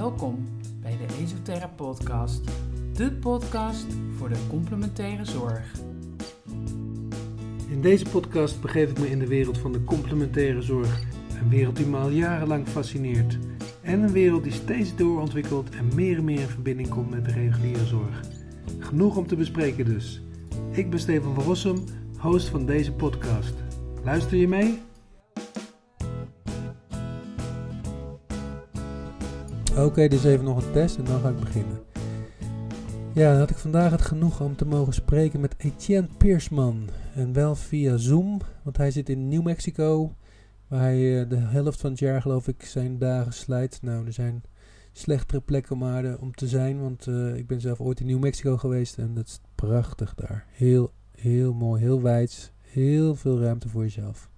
Welkom bij de Esoterra Podcast, de podcast voor de complementaire zorg. In deze podcast begeef ik me in de wereld van de complementaire zorg, een wereld die me al jarenlang fascineert en een wereld die steeds doorontwikkelt en meer en meer in verbinding komt met de reguliere zorg. Genoeg om te bespreken dus. Ik ben Steven van Rossum, host van deze podcast. Luister je mee? Oké, dus even nog een test en dan ga ik beginnen. Ja, dan had ik vandaag het genoegen om te mogen spreken met Etienne Peersman. En wel via Zoom, want hij zit in New Mexico, waar hij eh, de helft van het jaar geloof ik zijn dagen slijt. Nou, er zijn slechtere plekken om om te zijn, want uh, ik ben zelf ooit in New Mexico geweest en dat is prachtig daar. Heel, heel mooi, heel wijd, heel veel ruimte voor jezelf.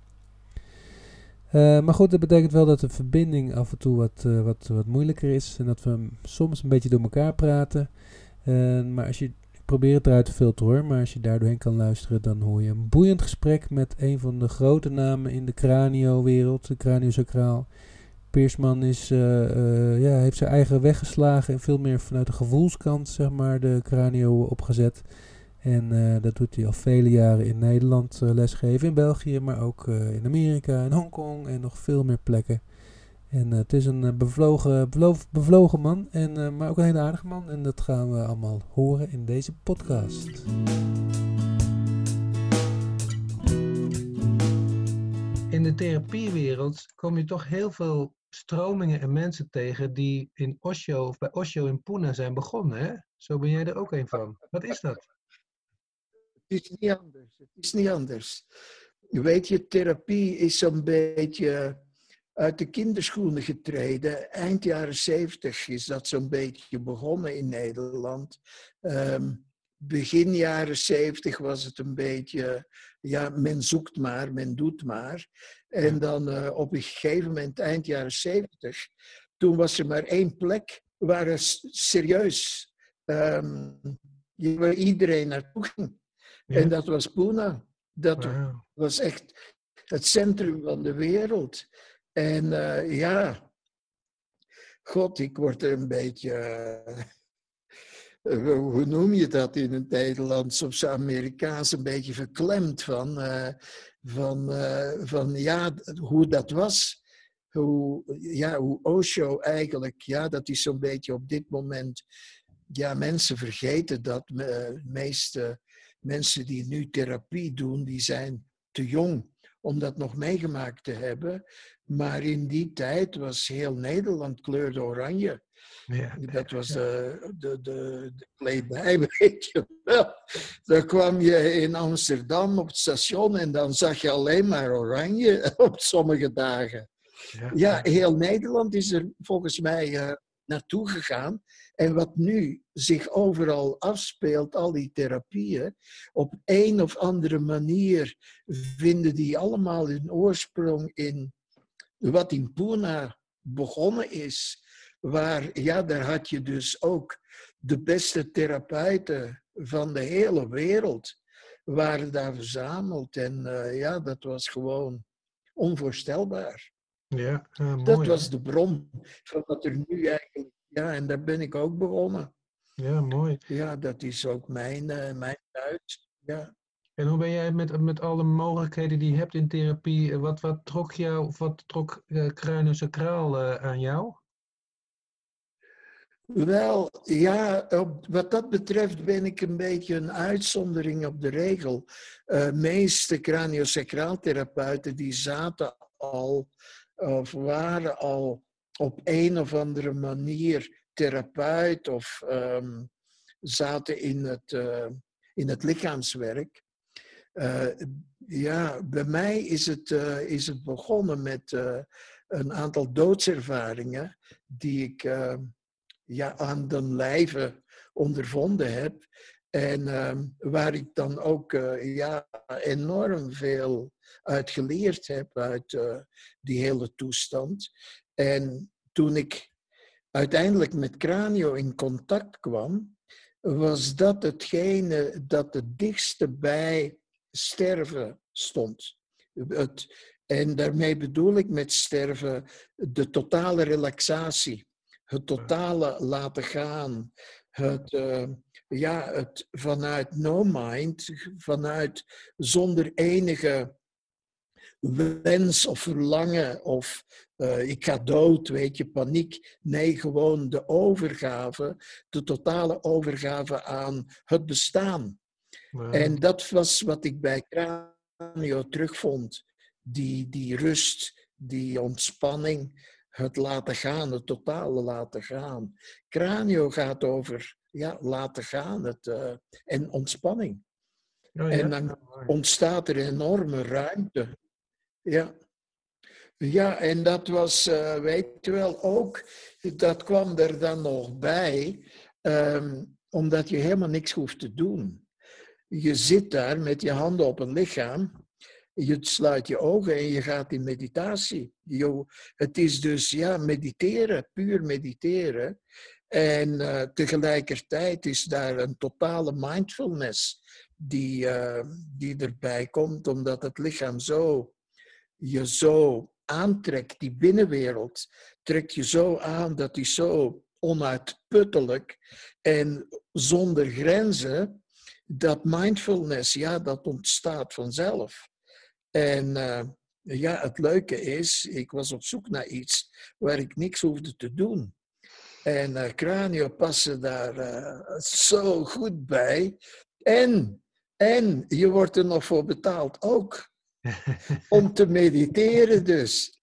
Uh, maar goed, dat betekent wel dat de verbinding af en toe wat, uh, wat, wat moeilijker is. En dat we soms een beetje door elkaar praten. Uh, maar als je, ik probeer het eruit te filteren hoor. Maar als je daar doorheen kan luisteren, dan hoor je een boeiend gesprek met een van de grote namen in de cranio-wereld. De craniosacraal. Peersman is, ja, heeft zijn eigen weg geslagen. En veel meer vanuit de gevoelskant, zeg maar, de cranio opgezet. En uh, dat doet hij al vele jaren in Nederland uh, lesgeven, in België, maar ook uh, in Amerika, in Hongkong en nog veel meer plekken. En het is een bevlogen, beloof, bevlogen man, en, maar ook een hele aardige man. En dat gaan we allemaal horen in deze podcast. In de therapiewereld kom je toch heel veel stromingen en mensen tegen die in Osho of bij Osho in Pune zijn begonnen. Hè? Zo ben jij er ook een van. Wat is dat? Het is niet anders. Het is niet anders. Weet je, therapie is zo'n beetje uit de kinderschoenen getreden. Eind jaren zeventig is dat zo'n beetje begonnen in Nederland. Um, begin jaren zeventig was het een beetje, ja, men zoekt maar, men doet maar. En dan uh, op een gegeven moment, eind jaren zeventig, toen was er maar één plek waar er serieus um, waar iedereen naartoe ging. En dat was Pune. Dat was echt het centrum van de wereld. En uh, ja, god, ik word er een beetje, uh, hoe noem je dat in het Nederlands of Amerikaans, een beetje verklemd van, uh, van, van ja, hoe dat was. Hoe, ja, hoe Osho eigenlijk, ja, dat is zo'n beetje op dit moment, ja, mensen vergeten dat, de meeste mensen die nu therapie doen, die zijn te jong om dat nog meegemaakt te hebben. Maar in die tijd was heel Nederland kleurde oranje. Ja, dat was de, de, de, de kledij, weet je wel. Dan kwam je in Amsterdam op het station en dan zag je alleen maar oranje op sommige dagen. Ja, ja heel Nederland is er volgens mij uh, naartoe gegaan. En wat nu zich overal afspeelt, al die therapieën, op een of andere manier vinden die allemaal hun oorsprong in wat in Pune begonnen is. Waar, ja, daar had je dus ook de beste therapeuten van de hele wereld waren daar verzameld. En uh, ja, dat was gewoon onvoorstelbaar. Ja, mooi, dat was de bron van wat er nu eigenlijk ja, en daar ben ik ook begonnen. Ja, mooi. Ja, dat is ook mijn, uh, mijn thuis. Ja. En hoe ben jij met, met alle mogelijkheden die je hebt in therapie, wat, wat trok jou, of wat trok uh, kruinensacraal uh, aan jou? Wel, ja, op, wat dat betreft ben ik een beetje een uitzondering op de regel. Uh, meeste craniosacraaltherapeuten die zaten al, of waren al op een of andere manier therapeut of um, zaten in het, uh, in het lichaamswerk. Uh, ja, bij mij is het, is het begonnen met een aantal doodservaringen die ik ja, aan de lijve ondervonden heb. En ehm, waar ik dan ook ja, enorm veel uit geleerd heb uit die hele toestand. En toen ik uiteindelijk met Cranio in contact kwam, was dat hetgene dat het dichtste bij sterven stond. Het, en daarmee bedoel ik met sterven de totale relaxatie. het totale laten gaan, het, uh, ja, het vanuit no mind, vanuit zonder enige wens of verlangen of uh, ik ga dood, weet je, paniek. Nee, gewoon de overgave, de totale overgave aan het bestaan. En dat was wat ik bij Kranio terugvond. Die, die rust, die ontspanning, het laten gaan, het totale laten gaan. Kranio gaat over ja, laten gaan het, uh, en ontspanning. Oh, ja. En dan ontstaat er enorme ruimte. Ja. Ja, en dat was, uh, weet je wel, ook, dat kwam er dan nog bij, um, omdat je helemaal niks hoeft te doen. Je zit daar met je handen op een lichaam, je sluit je ogen en je gaat in meditatie. Je, het is dus, ja, mediteren, puur mediteren. En uh, tegelijkertijd is daar een totale mindfulness die, uh, die erbij komt, omdat het lichaam zo, je zo aantrekt, die binnenwereld, trek je zo aan dat die zo onuitputtelijk en zonder grenzen, dat mindfulness, ja, dat ontstaat vanzelf. En uh, ja, het leuke is, ik was op zoek naar iets waar ik niks hoefde te doen. En uh, passen daar uh, zo goed bij. En, en je wordt er nog voor betaald ook. Om te mediteren dus.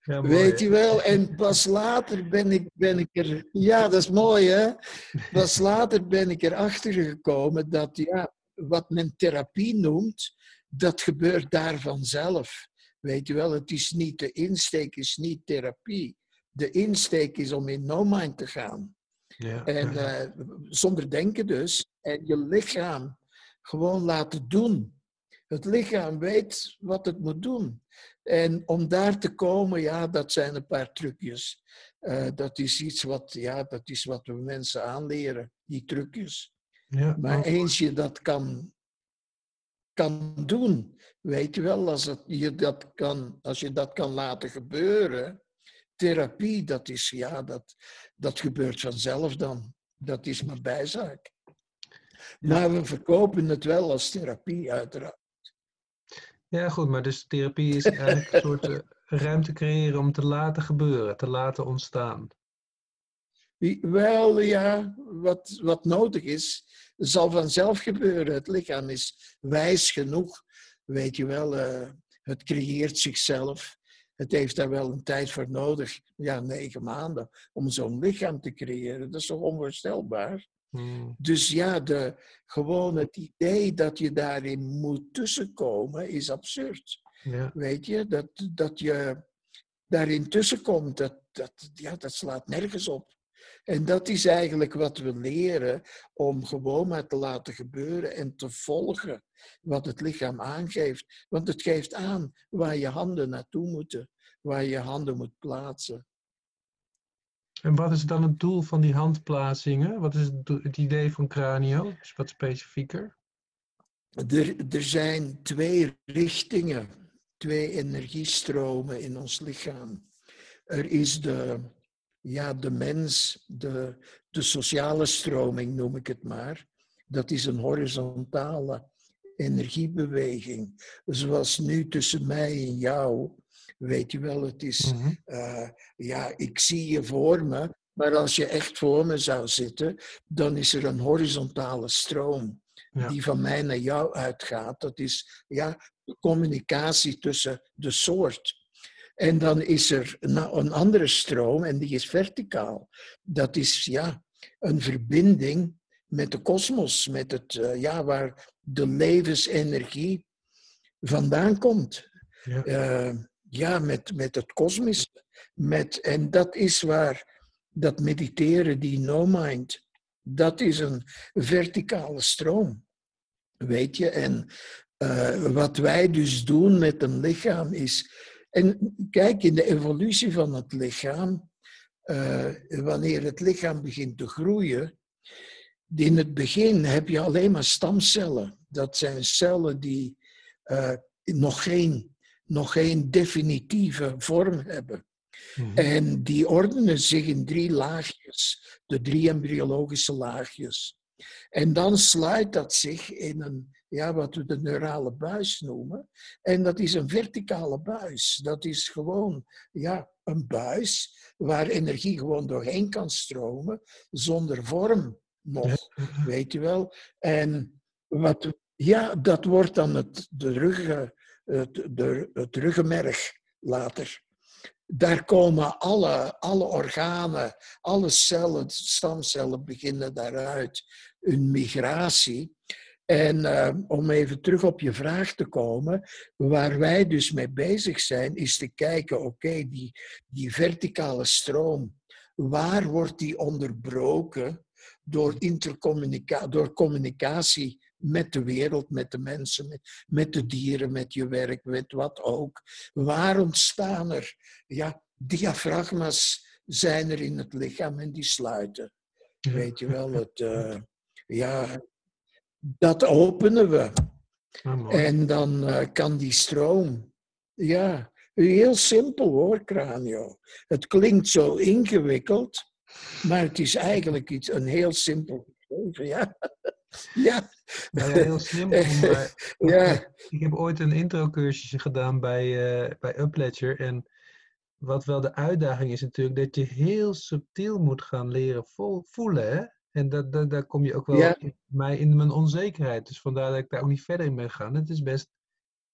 Ja, Weet je wel? En pas later ben ik, ben ik er... Ja, dat is mooi hè? Pas later ben ik erachter gekomen dat ja, wat men therapie noemt, dat gebeurt daar vanzelf. Weet je wel, het is niet, de insteek is niet therapie. De insteek is om in no-mind te gaan. Ja, en uh, zonder denken dus. En je lichaam gewoon laten doen. Het lichaam weet wat het moet doen. En om daar te komen, ja, dat zijn een paar trucjes. Uh, dat is iets wat, ja, dat is wat we mensen aanleren, die trucjes. Ja, maar eens je dat kan, kan doen, weet je wel, als, het, je dat kan, als je dat kan laten gebeuren, therapie, dat is, ja, dat, dat gebeurt vanzelf dan. Dat is maar bijzaak. Maar we verkopen het wel als therapie, uiteraard. Ja, goed, maar dus therapie is eigenlijk een soort uh, ruimte creëren om te laten gebeuren, te laten ontstaan. Wel, ja, wat, wat nodig is, zal vanzelf gebeuren. Het lichaam is wijs genoeg, weet je wel, uh, het creëert zichzelf. Het heeft daar wel een tijd voor nodig, ja, negen maanden, om zo'n lichaam te creëren. Dat is toch onvoorstelbaar? Hmm. Dus ja, de, gewoon het idee dat je daarin moet tussenkomen is absurd. Ja. Weet je, dat, dat je daarin tussenkomt, dat, dat, ja, dat slaat nergens op. En dat is eigenlijk wat we leren om gewoon maar te laten gebeuren en te volgen wat het lichaam aangeeft. Want het geeft aan waar je handen naartoe moeten, waar je handen moet plaatsen. En wat is dan het doel van die handplaatsingen? Wat is het, idee van Cranio? Wat specifieker? Er, er zijn twee richtingen, twee energiestromen in ons lichaam. Er is de, ja, de mens, de, de sociale stroming noem ik het maar. Dat is een horizontale energiebeweging. Zoals nu tussen mij en jou Weet je wel, het is, mhm. eh, ja, ik zie je voor me, maar als je echt voor me zou zitten, dan is er een horizontale stroom die van mij naar jou uitgaat. Dat is ja, communicatie tussen de soort. En dan is er een andere stroom en die is verticaal. Dat is ja, een verbinding met de kosmos, met het, uh, ja, waar de levensenergie vandaan komt. Ja. Uh, ja, met, met het kosmos. Met, en dat is waar dat mediteren, die no-mind, dat is een verticale stroom. Weet je, en uh, wat wij dus doen met een lichaam is. En kijk, in de evolutie van het lichaam, uh, wanneer het lichaam begint te groeien, in het begin heb je alleen maar stamcellen. Dat zijn cellen die uh, nog geen nog geen definitieve vorm hebben. Mhm. En die ordenen zich in drie laagjes, de drie embryologische laagjes. En dan sluit dat zich in een, ja, wat we de neurale buis noemen. En dat is een verticale buis. Dat is gewoon ja, een buis waar energie gewoon doorheen kan stromen, zonder vorm nog, weet je wel. En wat, ja, dat wordt dan het, de rug, het, de, het ruggenmerg later. Daar komen alle, alle organen, alle cellen, stamcellen beginnen daaruit hun migratie. En uh, om even terug op je vraag te komen, waar wij dus mee bezig zijn, is te kijken, oké, die, die verticale stroom, waar wordt die onderbroken door, intercommunicatie, door communicatie met de wereld, met de mensen, met, met de dieren, met je werk, met wat ook. Waar ontstaan er ja, diafragma's zijn er in het lichaam en die sluiten. Weet je wel, het, uh, ja, dat openen we. Ah, en dan uh, kan die stroom. Ja, heel simpel hoor, Cranio. Het klinkt zo ingewikkeld, maar het is eigenlijk iets, een heel simpel gegeven. Ja. Ja. Nou ja, heel slim. Maar, ja. Ik heb ooit een intro-cursusje gedaan bij, uh, bij Upledger. En wat wel de uitdaging is natuurlijk, dat je heel subtiel moet gaan leren voelen. Hè? En dat, dat, daar kom je ook wel in, mij in mijn onzekerheid. Dus vandaar dat ik daar ook niet verder in ben gegaan. Het is best,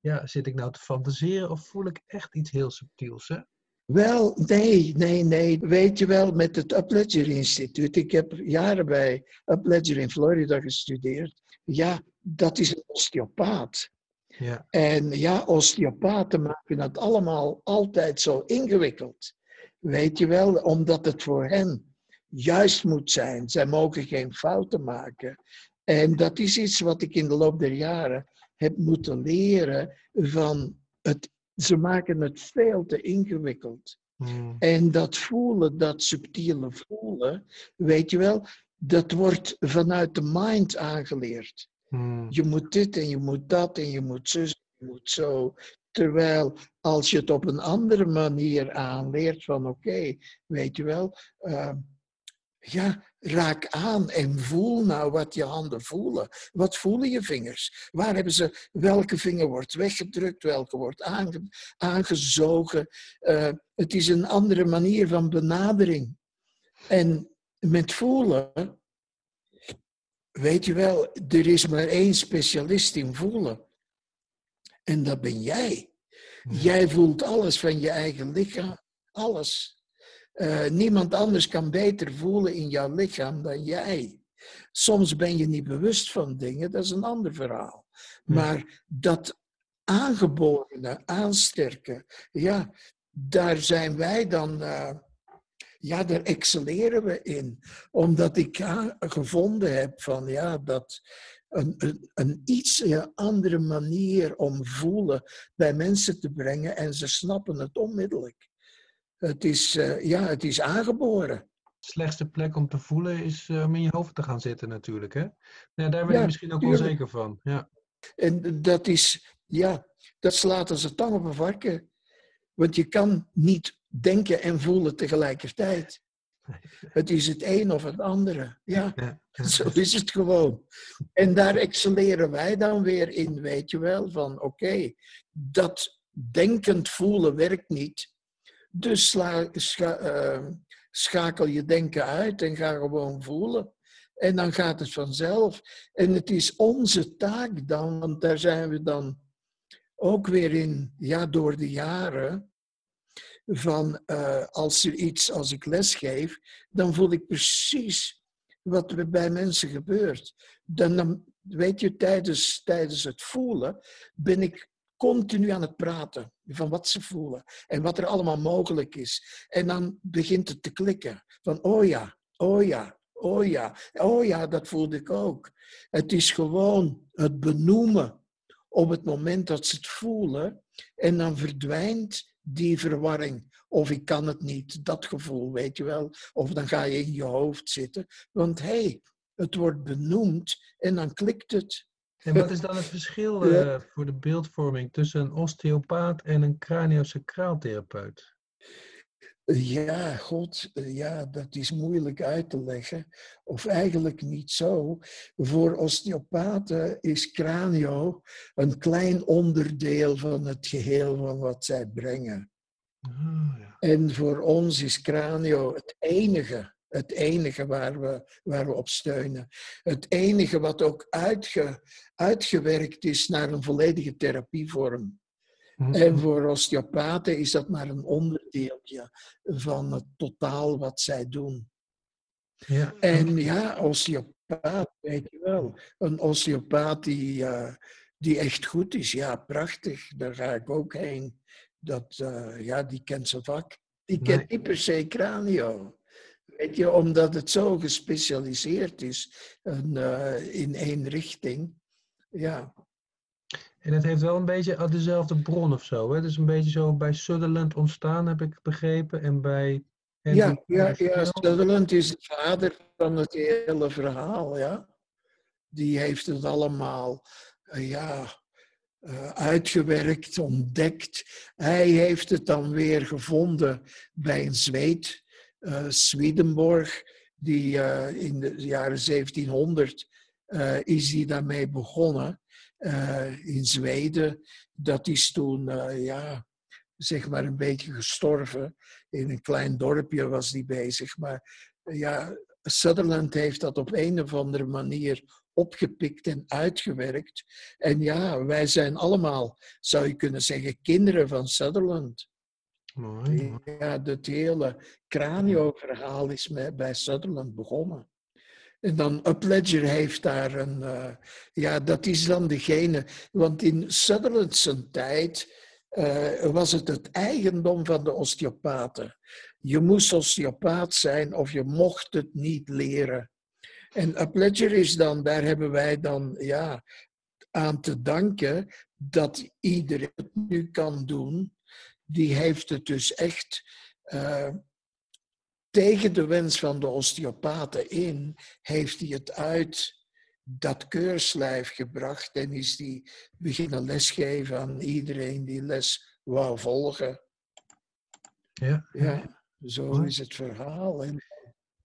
ja, zit ik nou te fantaseren of voel ik echt iets heel subtiels? Hè? Wel, nee, nee, nee. Weet je wel, met het Upledger Instituut. Ik heb jaren bij Upledger in Florida gestudeerd. Ja, dat is een osteopaat. Ja. En ja, osteopaten maken het allemaal altijd zo ingewikkeld. Weet je wel, omdat het voor hen juist moet zijn. Zij mogen geen fouten maken. En dat is iets wat ik in de loop der jaren heb moeten leren van het ze maken het veel te ingewikkeld. Hmm. En dat voelen, dat subtiele voelen, weet je wel, dat wordt vanuit de mind aangeleerd. Hmm. Je moet dit en je moet dat en je moet zus, je moet zo. Terwijl als je het op een andere manier aanleert van oké, weet je wel, uh, ja, raak aan en voel nou wat je handen voelen. Wat voelen je vingers? Waar hebben ze, welke vinger wordt weggedrukt, welke wordt aangezogen? Uh, het is een andere manier van benadering. En met voelen, weet je wel, er is maar één specialist in voelen. En dat ben jij. Jij voelt alles van je eigen lichaam, alles. Uh, niemand anders kan beter voelen in jouw lichaam dan jij. Soms ben je niet bewust van dingen, dat is een ander verhaal. Maar dat aangeborene, aansterken, ja, daar zijn wij dan, uh, ja, daar excelleren we in. Omdat ik gevonden heb van, ja, dat een, een, een iets andere manier om voelen bij mensen te brengen en ze snappen het onmiddellijk. Het is, uh, ja, het is aangeboren. De slechtste plek om te voelen is uh, om in je hoofd te gaan zitten natuurlijk. Hè? Nou, daar ben je misschien ook onzeker van. Ja. En dat is, ja, dat slaat als een tang op een varken. Want je kan niet denken en voelen tegelijkertijd. Het is het een of het andere. Ja, ja, zo is het gewoon. En daar excelleren wij dan weer in, weet je wel, van oké, dat denkend voelen werkt niet. Dus sla, ehm, schakel je denken uit en ga gewoon voelen. En dan gaat het vanzelf. En het is onze taak dan, want daar zijn we dan ook weer in, ja, door de jaren. Van uh, als er iets, als ik lesgeef, dan voel ik precies wat er bij mensen gebeurt. Dan, dan weet je, tijdens, tijdens het voelen ben ik continu aan het praten van wat ze voelen en wat er allemaal mogelijk is. En dan begint het te klikken van, oh ja, oh ja, oh ja, oh ja, dat voelde ik ook. Het is gewoon het benoemen op het moment dat ze het voelen en dan verdwijnt die verwarring. Of ik kan het niet, dat gevoel, weet je wel. Of dan ga je in je hoofd zitten. Want hé, hey, het wordt benoemd en dan klikt het. En wat is dan het verschil uh, voor de beeldvorming tussen een osteopaat en een craniosacraaltherapeut? Ja, God, ja, dat is moeilijk uit te leggen. Of eigenlijk niet zo. Voor osteopaten is cranio een klein onderdeel van het geheel van wat zij brengen. Ah, ja. En voor ons is cranio het enige, het enige waar we, waar we op steunen. Het enige wat ook uitge, uitgewerkt is naar een volledige therapievorm. Mhm. En voor osteopaten is dat maar een onderdeeltje van het totaal wat zij doen. Ja. En ja, osteopaat, weet je wel. Een osteopaat die, uh, die echt goed is, ja, prachtig. Daar ga ik ook heen. Dat, uh, ja, die kent zijn vak. Die kent niet per se cranio. Weet je, omdat het zo gespecialiseerd is uh, in één richting. Ja, en het heeft wel een beetje dezelfde bron of zo. Hè? Dus een beetje zo bij Sutherland ontstaan, heb ik begrepen. En bij. ja, ja, ja, Sutherland is de vader van het hele verhaal. Ja. Die heeft het allemaal uh, ja, uh, uitgewerkt, ontdekt. Hij heeft het dan weer gevonden bij een Zweed, uh, Swedenborg, die in de jaren 1700 is hij daarmee begonnen. Eh, in Zweden. Dat is toen, ja, zeg maar een beetje gestorven. In een klein dorpje was die bezig. Maar ja, Sutherland heeft dat op een of andere manier opgepikt en uitgewerkt. En ja, wij zijn allemaal, zou je kunnen zeggen, kinderen van Sutherland. Mooi. Ja, het hele cranio-verhaal is bij Sutherland begonnen. En dan Upledger heeft daar een, uh, ja, dat is dan degene, want in Sutherland's tijd uh, was het het eigendom van de osteopaten. Je moest osteopaat zijn of je mocht het niet leren. En Upledger is dan, daar hebben wij dan ja, aan te danken dat iedereen het nu kan doen. Die heeft het dus echt uh, tegen de wens van de osteopaten in, heeft hij het uit dat keurslijf gebracht en is hij beginnen lesgeven aan iedereen die les wou volgen. Ja, ja zo is het verhaal. En,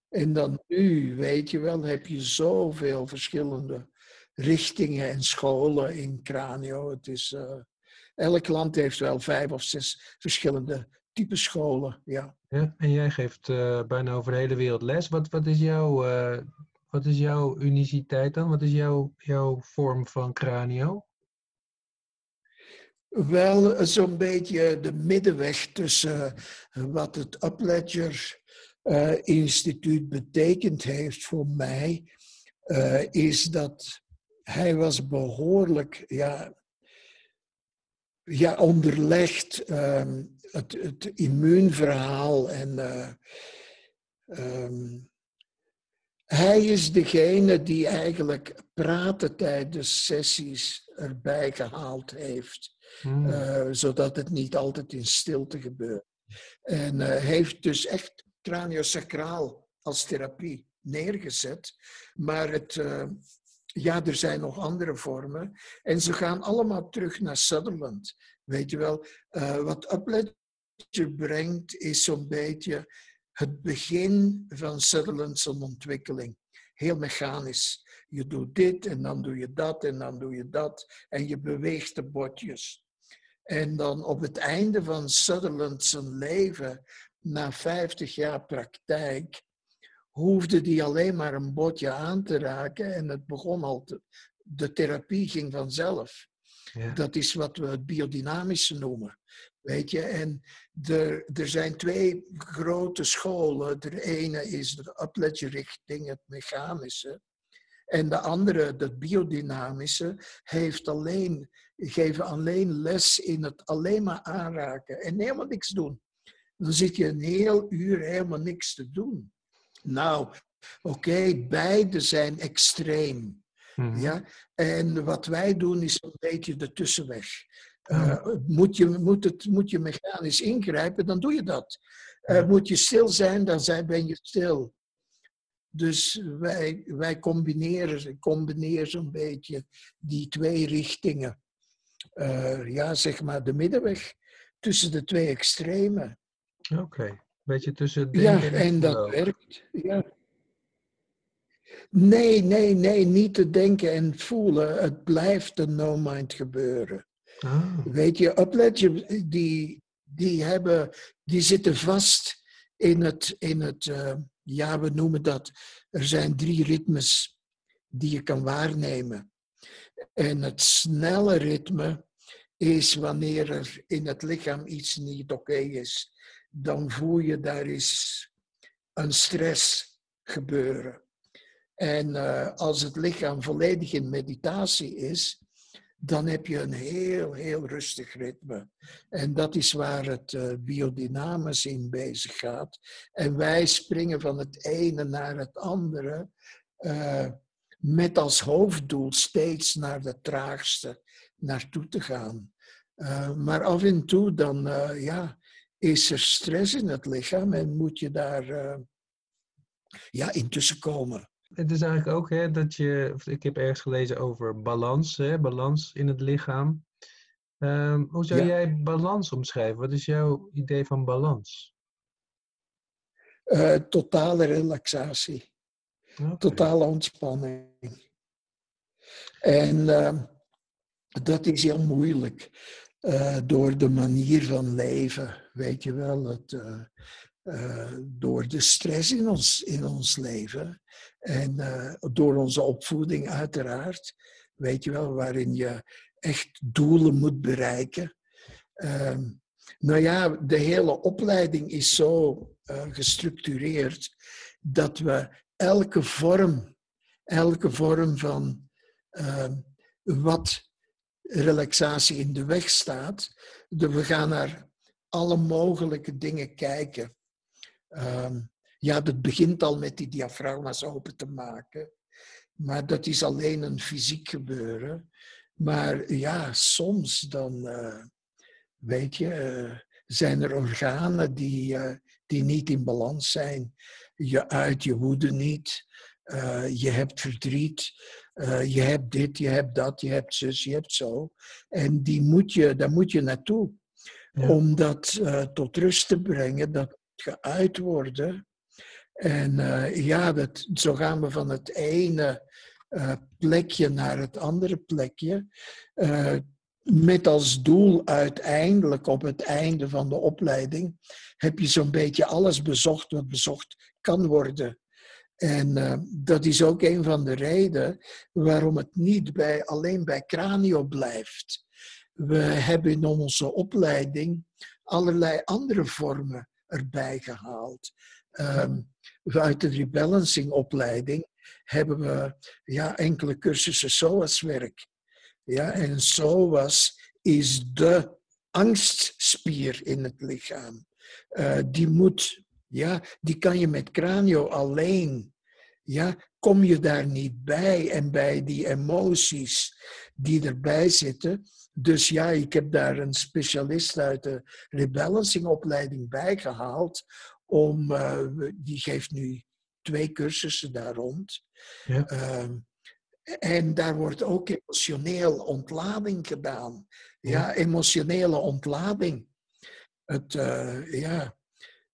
en dan nu, weet je wel, heb je zoveel verschillende richtingen en scholen in Cranio. Het is, uh, elk land heeft wel vijf of zes verschillende type scholen, ja. ja en jij geeft uh, bijna over de hele wereld les. Wat, wat, is, jouw, uh, wat is jouw uniciteit dan? Wat is jouw, jouw vorm van cranio? Wel, zo'n beetje de middenweg tussen uh, wat het Upledger Instituut betekend heeft voor mij, is dat hij was behoorlijk ja, ja, onderlegd. Um, het, het immuunverhaal. En uh, um, hij is degene die eigenlijk praten tijdens sessies erbij gehaald heeft. Hmm. Uh, zodat het niet altijd in stilte gebeurt. En uh, heeft dus echt craniosacraal als therapie neergezet. Maar het, ja, er zijn nog andere vormen. En ze gaan allemaal terug naar Sutherland. Weet je wel, wat Uplet je brengt, is zo'n beetje het begin van Sutherland's ontwikkeling. Heel mechanisch. Je doet dit en dan doe je dat en dan doe je dat. En je beweegt de botjes. En dan op het einde van Sutherland's leven, na 50 jaar praktijk, hoefde die alleen maar een botje aan te raken en het begon al te, de therapie ging vanzelf. Ja. Dat is wat we het biodynamische noemen. Weet je, en er, er zijn twee grote scholen. De ene is de upledger-richting, het mechanische. En de andere, het biodynamische, heeft alleen, geven alleen les in het alleen maar aanraken en helemaal niks doen. Dan zit je een heel uur helemaal niks te doen. Nou, oké, beide zijn extreem. Mhm. ja? En wat wij doen is een beetje de tussenweg. Uh, moet, je, moet, het, moet je mechanisch ingrijpen, dan doe je dat. Uh, moet je stil zijn, dan zijn, ben je stil. Dus wij, wij combineren, combineren zo'n beetje die twee richtingen. Uh, ja, zeg maar de middenweg tussen de twee extremen. Oké. Beetje tussen het Ja, denken en dat werkt. Ja. Nee, nee, nee, niet te denken en voelen. Het blijft een no-mind gebeuren. Ah, Weet je, upledger, die, die, hebben, die zitten vast in het, in het eh, ja, we noemen dat, er zijn drie ritmes die je kan waarnemen. En het snelle ritme is wanneer er in het lichaam iets niet oké is. Dan voel je daar is een stress gebeuren. En eh, als het lichaam volledig in meditatie is, dan heb je een heel, heel rustig ritme. En dat is waar het uh, biodynamisch in bezig gaat. En wij springen van het ene naar het andere, uh, met als hoofddoel steeds naar de traagste naartoe te gaan. Maar af en toe dan, ja, is er stress in het lichaam en moet je daar ja, intussen komen. Het is eigenlijk ook hè, dat je, ik heb ergens gelezen over balans, hè, balans in het lichaam. Um, hoe zou Ja. jij balans omschrijven? Wat is jouw idee van balans? Eh, totale relaxatie, totale ontspanning. En ehm, dat is heel moeilijk eh, door de manier van leven, weet je wel. Het, eh, eh, door de stress in ons, in ons leven en door onze opvoeding uiteraard, weet je wel, waarin je echt doelen moet bereiken. Ehm, nou ja, de hele opleiding is zo gestructureerd dat we elke vorm, elke vorm van ehm, wat relaxatie in de weg staat, we gaan naar alle mogelijke dingen kijken. Ehm, ja, dat begint al met die diafragma's open te maken. Maar dat is alleen een fysiek gebeuren. Maar ja, soms dan, eh, weet je, eh, zijn er organen die, eh, die niet in balans zijn. Je uit je woede niet. je hebt verdriet. Eh, je hebt dit, je hebt dat, je hebt zus, je hebt zo. En die moet je, daar moet je naartoe. Ja. Om dat eh, tot rust te brengen, dat geuit worden. En eh, ja, dat, zo gaan we van het ene plekje naar het andere plekje. met als doel uiteindelijk op het einde van de opleiding heb je zo'n beetje alles bezocht wat bezocht kan worden. En eh, dat is ook een van de redenen waarom het niet bij, alleen bij cranio blijft. We hebben in onze opleiding allerlei andere vormen erbij gehaald. Ehm, uit de rebalancing opleiding hebben we ja, enkele cursussen SOAS-werk. Ja, en SOAS is de angstspier in het lichaam. Eh, die moet, ja, die kan je met cranio alleen. Ja, kom je daar niet bij en bij die emoties die erbij zitten. Dus ja, ik heb daar een specialist uit de rebalancingopleiding bij gehaald. Om, eh, die geeft nu twee cursussen daar rond. Ja. Ehm, en daar wordt ook emotioneel ontlading gedaan. Ja, emotionele ontlading. Het, eh, ja,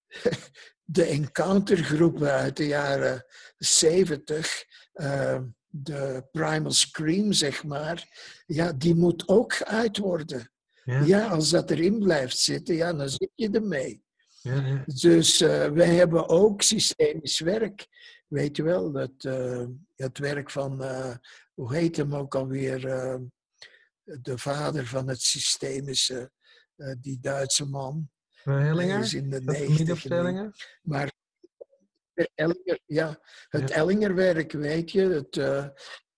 de encountergroepen uit de jaren 70, eh, de Primal Scream, zeg maar, ja, die moet ook geuit worden. Ja, Ja, als dat erin blijft zitten, ja, dan zit je ermee. ja, ja. Dus eh, wij hebben ook systemisch werk. Weet je wel, het, eh, het werk van, eh, hoe heet hem ook alweer, de vader van het systemische, die Duitse man. Hellinger? is in de negentig. Maar Ellinger, ja, het Ja. Ellingerwerk, weet je, het eh,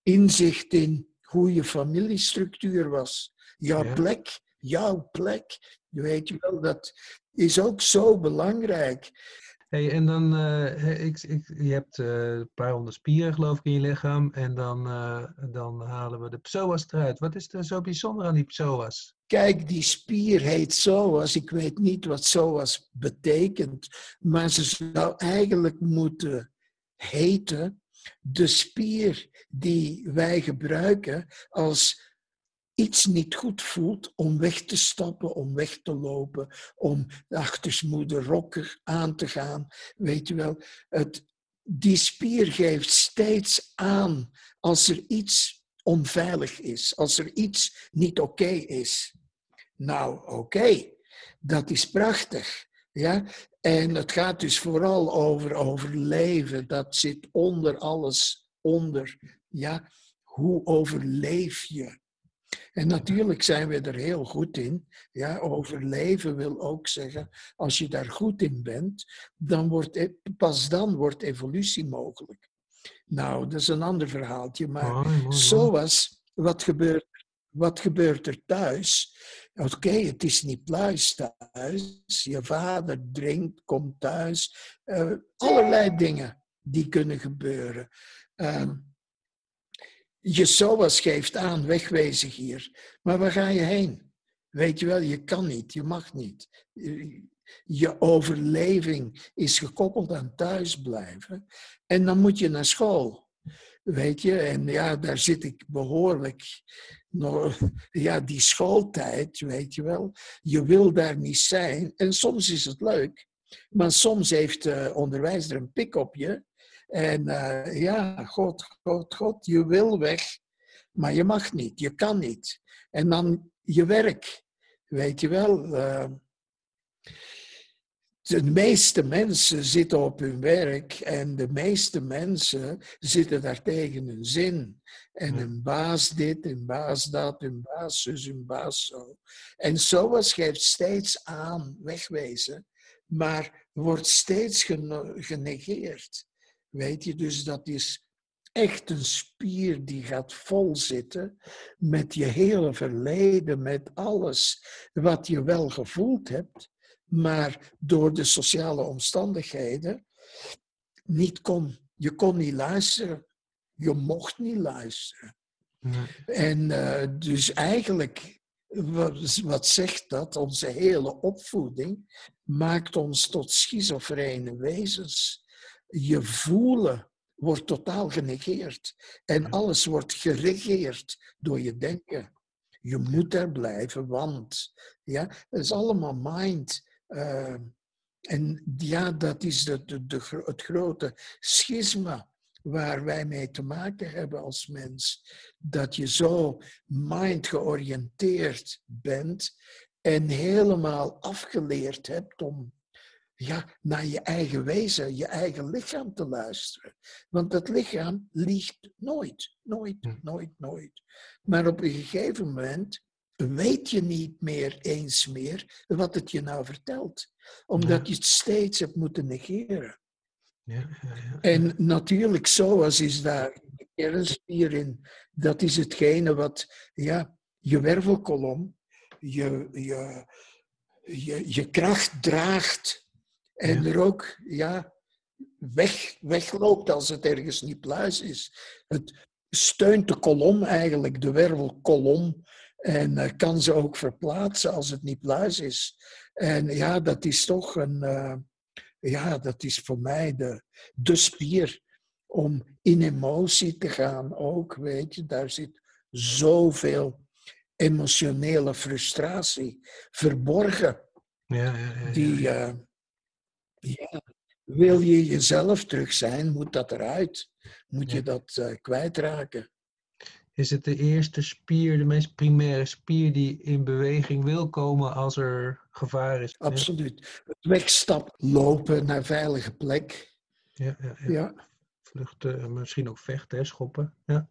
inzicht in hoe je familiestructuur was. Jouw Ja. plek, jouw plek. Weet je wel, dat is ook zo belangrijk. Hey, en dan, eh, ik, ik, je hebt eh, een paar honderd spieren geloof ik in je lichaam en dan, eh, dan halen we de psoas eruit. Wat is er zo bijzonder aan die psoas? Kijk, die spier heet psoas. Ik weet niet wat psoas betekent, maar ze zou eigenlijk moeten heten de spier die wij gebruiken als iets niet goed voelt, om weg te stappen, om weg te lopen, om achter moeder rokker aan te gaan. Weet je wel, het, die spier geeft steeds aan als er iets onveilig is, als er iets niet oké is. Nou, oké, dat is prachtig. Ja? En het gaat dus vooral over overleven. Dat zit onder alles onder. Ja? Hoe overleef je? En natuurlijk zijn we er heel goed in. Ja, overleven wil ook zeggen, als je daar goed in bent, dan wordt, e-, pas dan wordt evolutie mogelijk. Nou, dat is een ander verhaaltje, maar zoals, wat gebeurt, wat gebeurt er thuis? Oké, het is niet pluis thuis. Je vader drinkt, komt thuis. Uh, allerlei dingen die kunnen gebeuren. Uh, je SOAS geeft aan, wegwezen hier. Maar waar ga je heen? Weet je wel, je kan niet, je mag niet. Je overleving is gekoppeld aan thuisblijven. En dan moet je naar school. Weet je, en ja, daar zit ik behoorlijk. Ja, die schooltijd, weet je wel. Je wil daar niet zijn. En soms is het leuk. Maar soms heeft de onderwijzer een pik op je. En uh, ja, God, God, God, je wil weg, maar je mag niet, je kan niet. En dan je werk, weet je wel. Uh, de meeste mensen zitten op hun werk en de meeste mensen zitten daar tegen hun zin. En een baas dit, een baas dat, een baas zus, een baas zo. En zoals geeft steeds aan wegwezen, maar wordt steeds genegeerd. Weet je, dus dat is echt een spier die gaat vol zitten met je hele verleden, met alles wat je wel gevoeld hebt, maar door de sociale omstandigheden niet kon. Je kon niet luisteren. Je mocht niet luisteren. En uh, dus eigenlijk, wat, wat zegt dat? Onze hele opvoeding maakt ons tot schizofrene wezens je voelen wordt totaal genegeerd. En alles wordt geregeerd door je denken. Je moet er blijven, want ja, het is allemaal mind. Uh, en ja, dat is de, de, de, het grote schisma waar wij mee te maken hebben als mens. Dat je zo mind georiënteerd bent en helemaal afgeleerd hebt om ja, naar je eigen wezen, je eigen lichaam te luisteren. Want dat lichaam liegt nooit, nooit, hm. nooit, nooit. Maar op een gegeven moment weet je niet meer eens meer wat het je nou vertelt. Omdat je het steeds hebt moeten negeren. Ja, ja, ja. En natuurlijk, zoals is daar de kernspier in. Dat is hetgene wat ja, je wervelkolom, je, je, je, je kracht draagt en er ook ja, weg, wegloopt als het ergens niet pluis is. Het steunt de kolom eigenlijk, de wervelkolom. En uh, kan ze ook verplaatsen als het niet pluis is. En ja, dat is toch een. Uh, ja, dat is voor mij de, de spier om in emotie te gaan ook, weet je. Daar zit zoveel emotionele frustratie verborgen. Ja, ja, ja, die, uh, ja, wil je jezelf terug zijn, moet dat eruit. Moet je dat uh, kwijtraken. Is het de eerste spier, de meest primaire spier die in beweging wil komen als er gevaar is? Absoluut. Wegstap, lopen naar veilige plek. Ja, ja, ja. ja. Vluchten, misschien ook vechten, schoppen. Ja.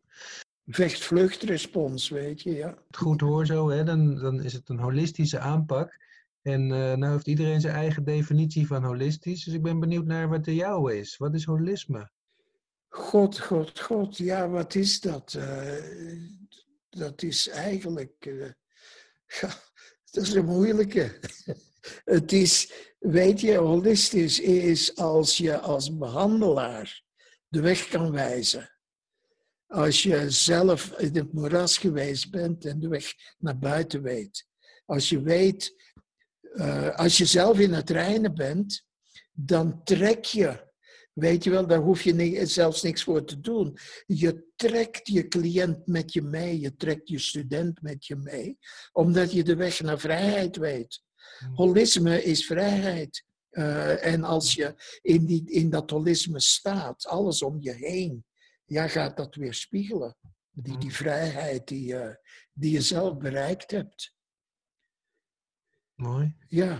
Vecht-vluchtrespons, weet je, ja. Goed hoor zo, hè? Dan, dan is het een holistische aanpak. En uh, nou heeft iedereen zijn eigen definitie van holistisch. Dus ik ben benieuwd naar wat de jouwe is. Wat is holisme? God, God, God. Ja, wat is dat? Uh, dat is eigenlijk. Ja, dat is een moeilijke. Het is, weet je, holistisch is als je als behandelaar de weg kan wijzen. Als je zelf in het moeras geweest bent en de weg naar buiten weet. Als je weet uh, als je zelf in het reinen bent, dan trek je Weet je wel, daar hoef je ni- zelfs niks voor te doen. Je trekt je cliënt met je mee, je trekt je student met je mee, omdat je de weg naar vrijheid weet. Holisme is vrijheid. Eh, en als je in, die, in dat holisme staat, alles om je heen, ja, gaat dat weer spiegelen. Die, die vrijheid die, eh, die je zelf bereikt hebt. Mooi. Ja.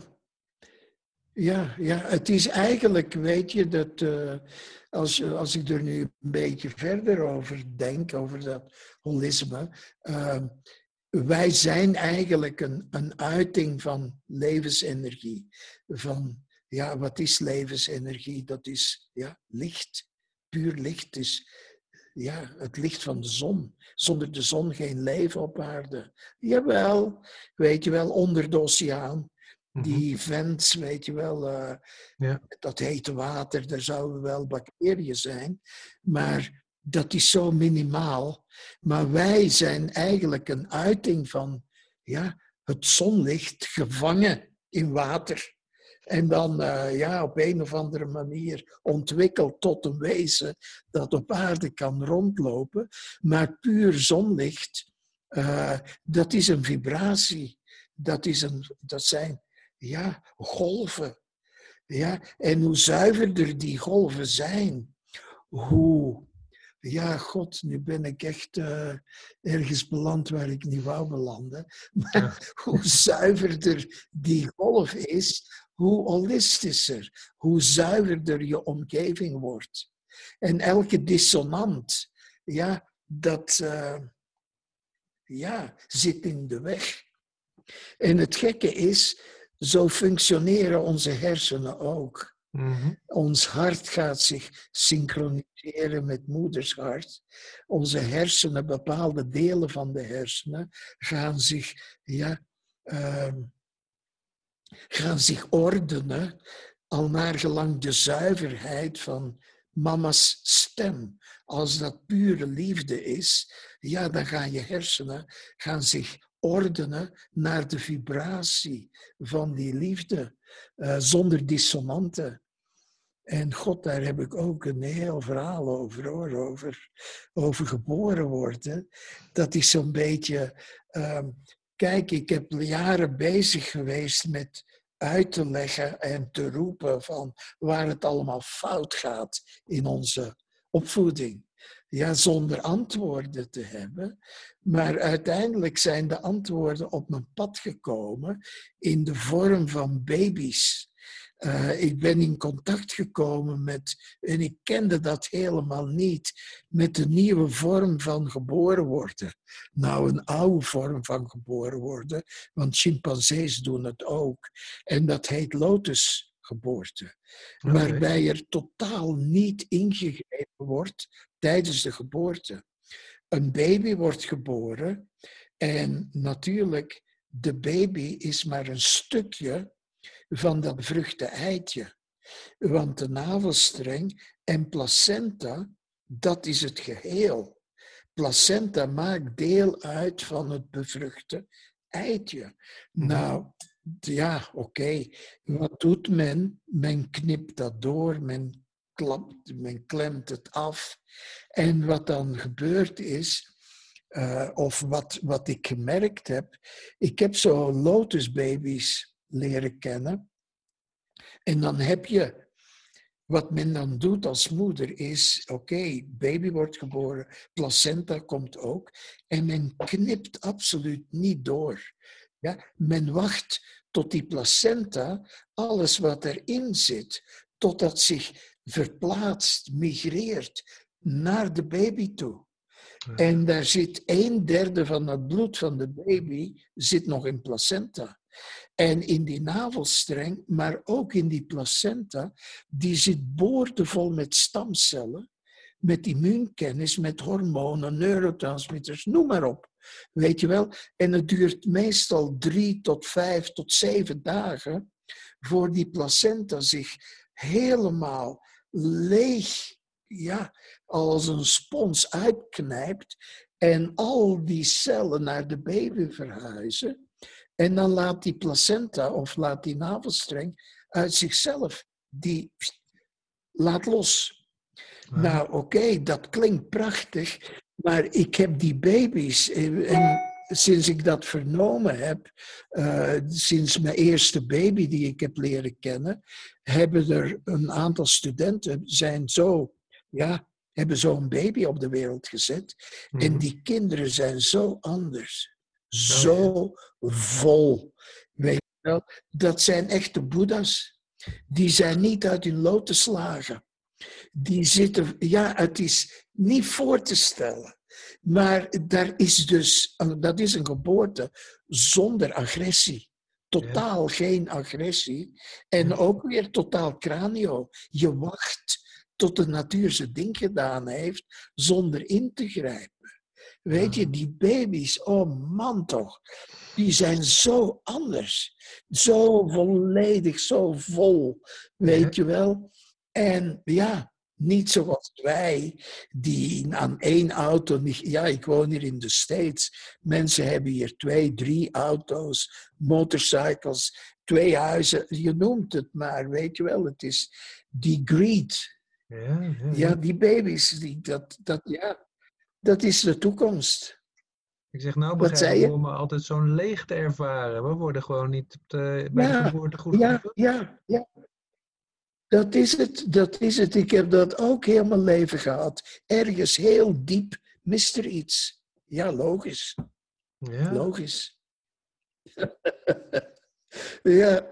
Ja, ja, het is eigenlijk, weet je, dat eh, als, als ik er nu een beetje verder over denk, over dat holisme, uh, wij zijn eigenlijk een, een uiting van levensenergie. Van, ja, wat is levensenergie? Dat is ja, licht, puur licht. is ja, het licht van de zon. Zonder de zon geen leven op aarde. Jawel, weet je wel, onder de oceaan. Die vents, weet je wel, uh, ja. dat hete water, daar zouden wel bacteriën zijn. Maar dat is zo minimaal. Maar wij zijn eigenlijk een uiting van ja, het zonlicht gevangen in water. En dan uh, ja, op een of andere manier ontwikkeld tot een wezen dat op aarde kan rondlopen. Maar puur zonlicht, uh, dat is een vibratie. Dat, is een, dat zijn ja, golven. Ja, en hoe zuiverder die golven zijn, hoe, ja, god, nu ben ik echt uh, ergens beland waar ik niet wou belanden. Maar ja. hoe zuiverder die golf is, hoe holistischer, hoe zuiverder je omgeving wordt. En elke dissonant, ja, dat uh, ja, zit in de weg. En het gekke is, zo functioneren onze hersenen ook. Mm-hmm. Ons hart gaat zich synchroniseren met moeders hart. Onze hersenen, bepaalde delen van de hersenen, gaan zich, ja, uh, gaan zich ordenen al naar gelang de zuiverheid van mama's stem. Als dat pure liefde is, ja, dan gaan je hersenen gaan zich ordenen naar de vibratie van die liefde, uh, zonder dissonanten. En God, daar heb ik ook een heel verhaal over, hoor, over, over geboren worden. Dat is zo'n beetje, uh, kijk, ik heb jaren bezig geweest met uit te leggen en te roepen van waar het allemaal fout gaat in onze opvoeding ja, zonder antwoorden te hebben. Maar uiteindelijk zijn de antwoorden op mijn pad gekomen in de vorm van baby's. Uh, ik ben in contact gekomen met, en ik kende dat helemaal niet, met de nieuwe vorm van geboren worden. Nou, een oude vorm van geboren worden, want chimpansees doen het ook. En dat heet lotusgeboorte. Okay. Waarbij er totaal niet ingegrepen wordt tijdens de geboorte. Een baby wordt geboren en natuurlijk, de baby is maar een stukje van dat bevruchte eitje. Want de navelstreng en placenta, dat is het geheel. Placenta maakt deel uit van het bevruchte eitje. Nou, ja, oké. Okay. Wat doet men? Men knipt dat door, men klapt, men klemt het af. En wat dan gebeurt is, uh, of wat, wat ik gemerkt heb, ik heb zo lotusbaby's leren kennen. En dan heb je, wat men dan doet als moeder is, oké, okay, baby wordt geboren, placenta komt ook, en men knipt absoluut niet door. Ja, men wacht tot die placenta, alles wat erin zit, totdat zich verplaatst, migreert naar de baby toe. En daar zit een derde van het bloed van de baby zit nog in placenta. En in die navelstreng, maar ook in die placenta, die zit boordevol met stamcellen, met immuunkennis, met hormonen, neurotransmitters, noem maar op. Weet je wel? En het duurt meestal drie tot vijf tot zeven dagen voor die placenta zich helemaal leeg, ja, als een spons uitknijpt en al die cellen naar de baby verhuizen. En dan laat die placenta of laat die navelstreng uit zichzelf, die laat los. Nou, oké, dat klinkt prachtig, maar ik heb die baby's. eh, En sinds ik dat vernomen heb, eh, sinds mijn eerste baby die ik heb leren kennen, hebben er een aantal studenten zijn zo, ja, hebben zo'n baby op de wereld gezet. En Mhm. die kinderen zijn zo anders. Zo vol. Weet je wel? Dat zijn echte boeddha's. Die zijn niet uit hun lood te slagen. Die zitten, ja, het is niet voor te stellen. Maar daar is dus, dat is een geboorte zonder agressie. Totaal geen agressie. En Ja. ook weer totaal cranio. Je wacht tot de natuur zijn ding gedaan heeft zonder in te grijpen. Weet je, die baby's, oh man toch, die zijn zo anders. Zo volledig, zo vol, weet je wel. En ja, niet zoals wij, die aan één auto niet. Ja, ik woon hier in de States. Mensen hebben hier twee, drie auto's, motorcycles, twee huizen. Je noemt het maar, weet je wel. Het is die greed. Ja, ja, Ja, die baby's, die, dat, dat, ja, dat is de toekomst. Ik zeg nou begrijp om altijd zo'n leeg te ervaren. We worden gewoon niet de, bij Ja, de geboorte goed Ja, ja, ja. Dat is het, dat is het. Ik heb dat ook heel mijn leven gehad. Ergens heel diep mist er iets. Ja, logisch. Ja. Logisch. ja,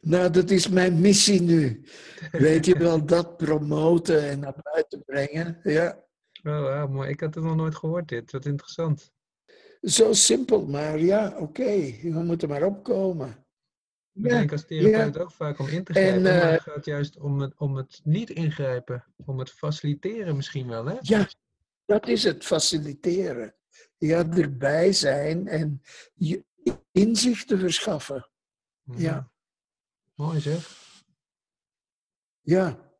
nou, dat is mijn missie nu. Weet je wel, dat promoten en naar buiten brengen. Ja, Maar ik had het nog nooit gehoord dit. Wat interessant. zo simpel, maar ja, oké. We moeten maar opkomen. Ik Ja, denk als therapeut ook vaak om in te En, grijpen, maar eh, het gaat juist om het, om het niet ingrijpen. Om het faciliteren misschien wel, hè? Ja, dat is het, faciliteren. Ja, erbij zijn en je inzichten verschaffen. Mhm. ja. Mooi zeg. Ja,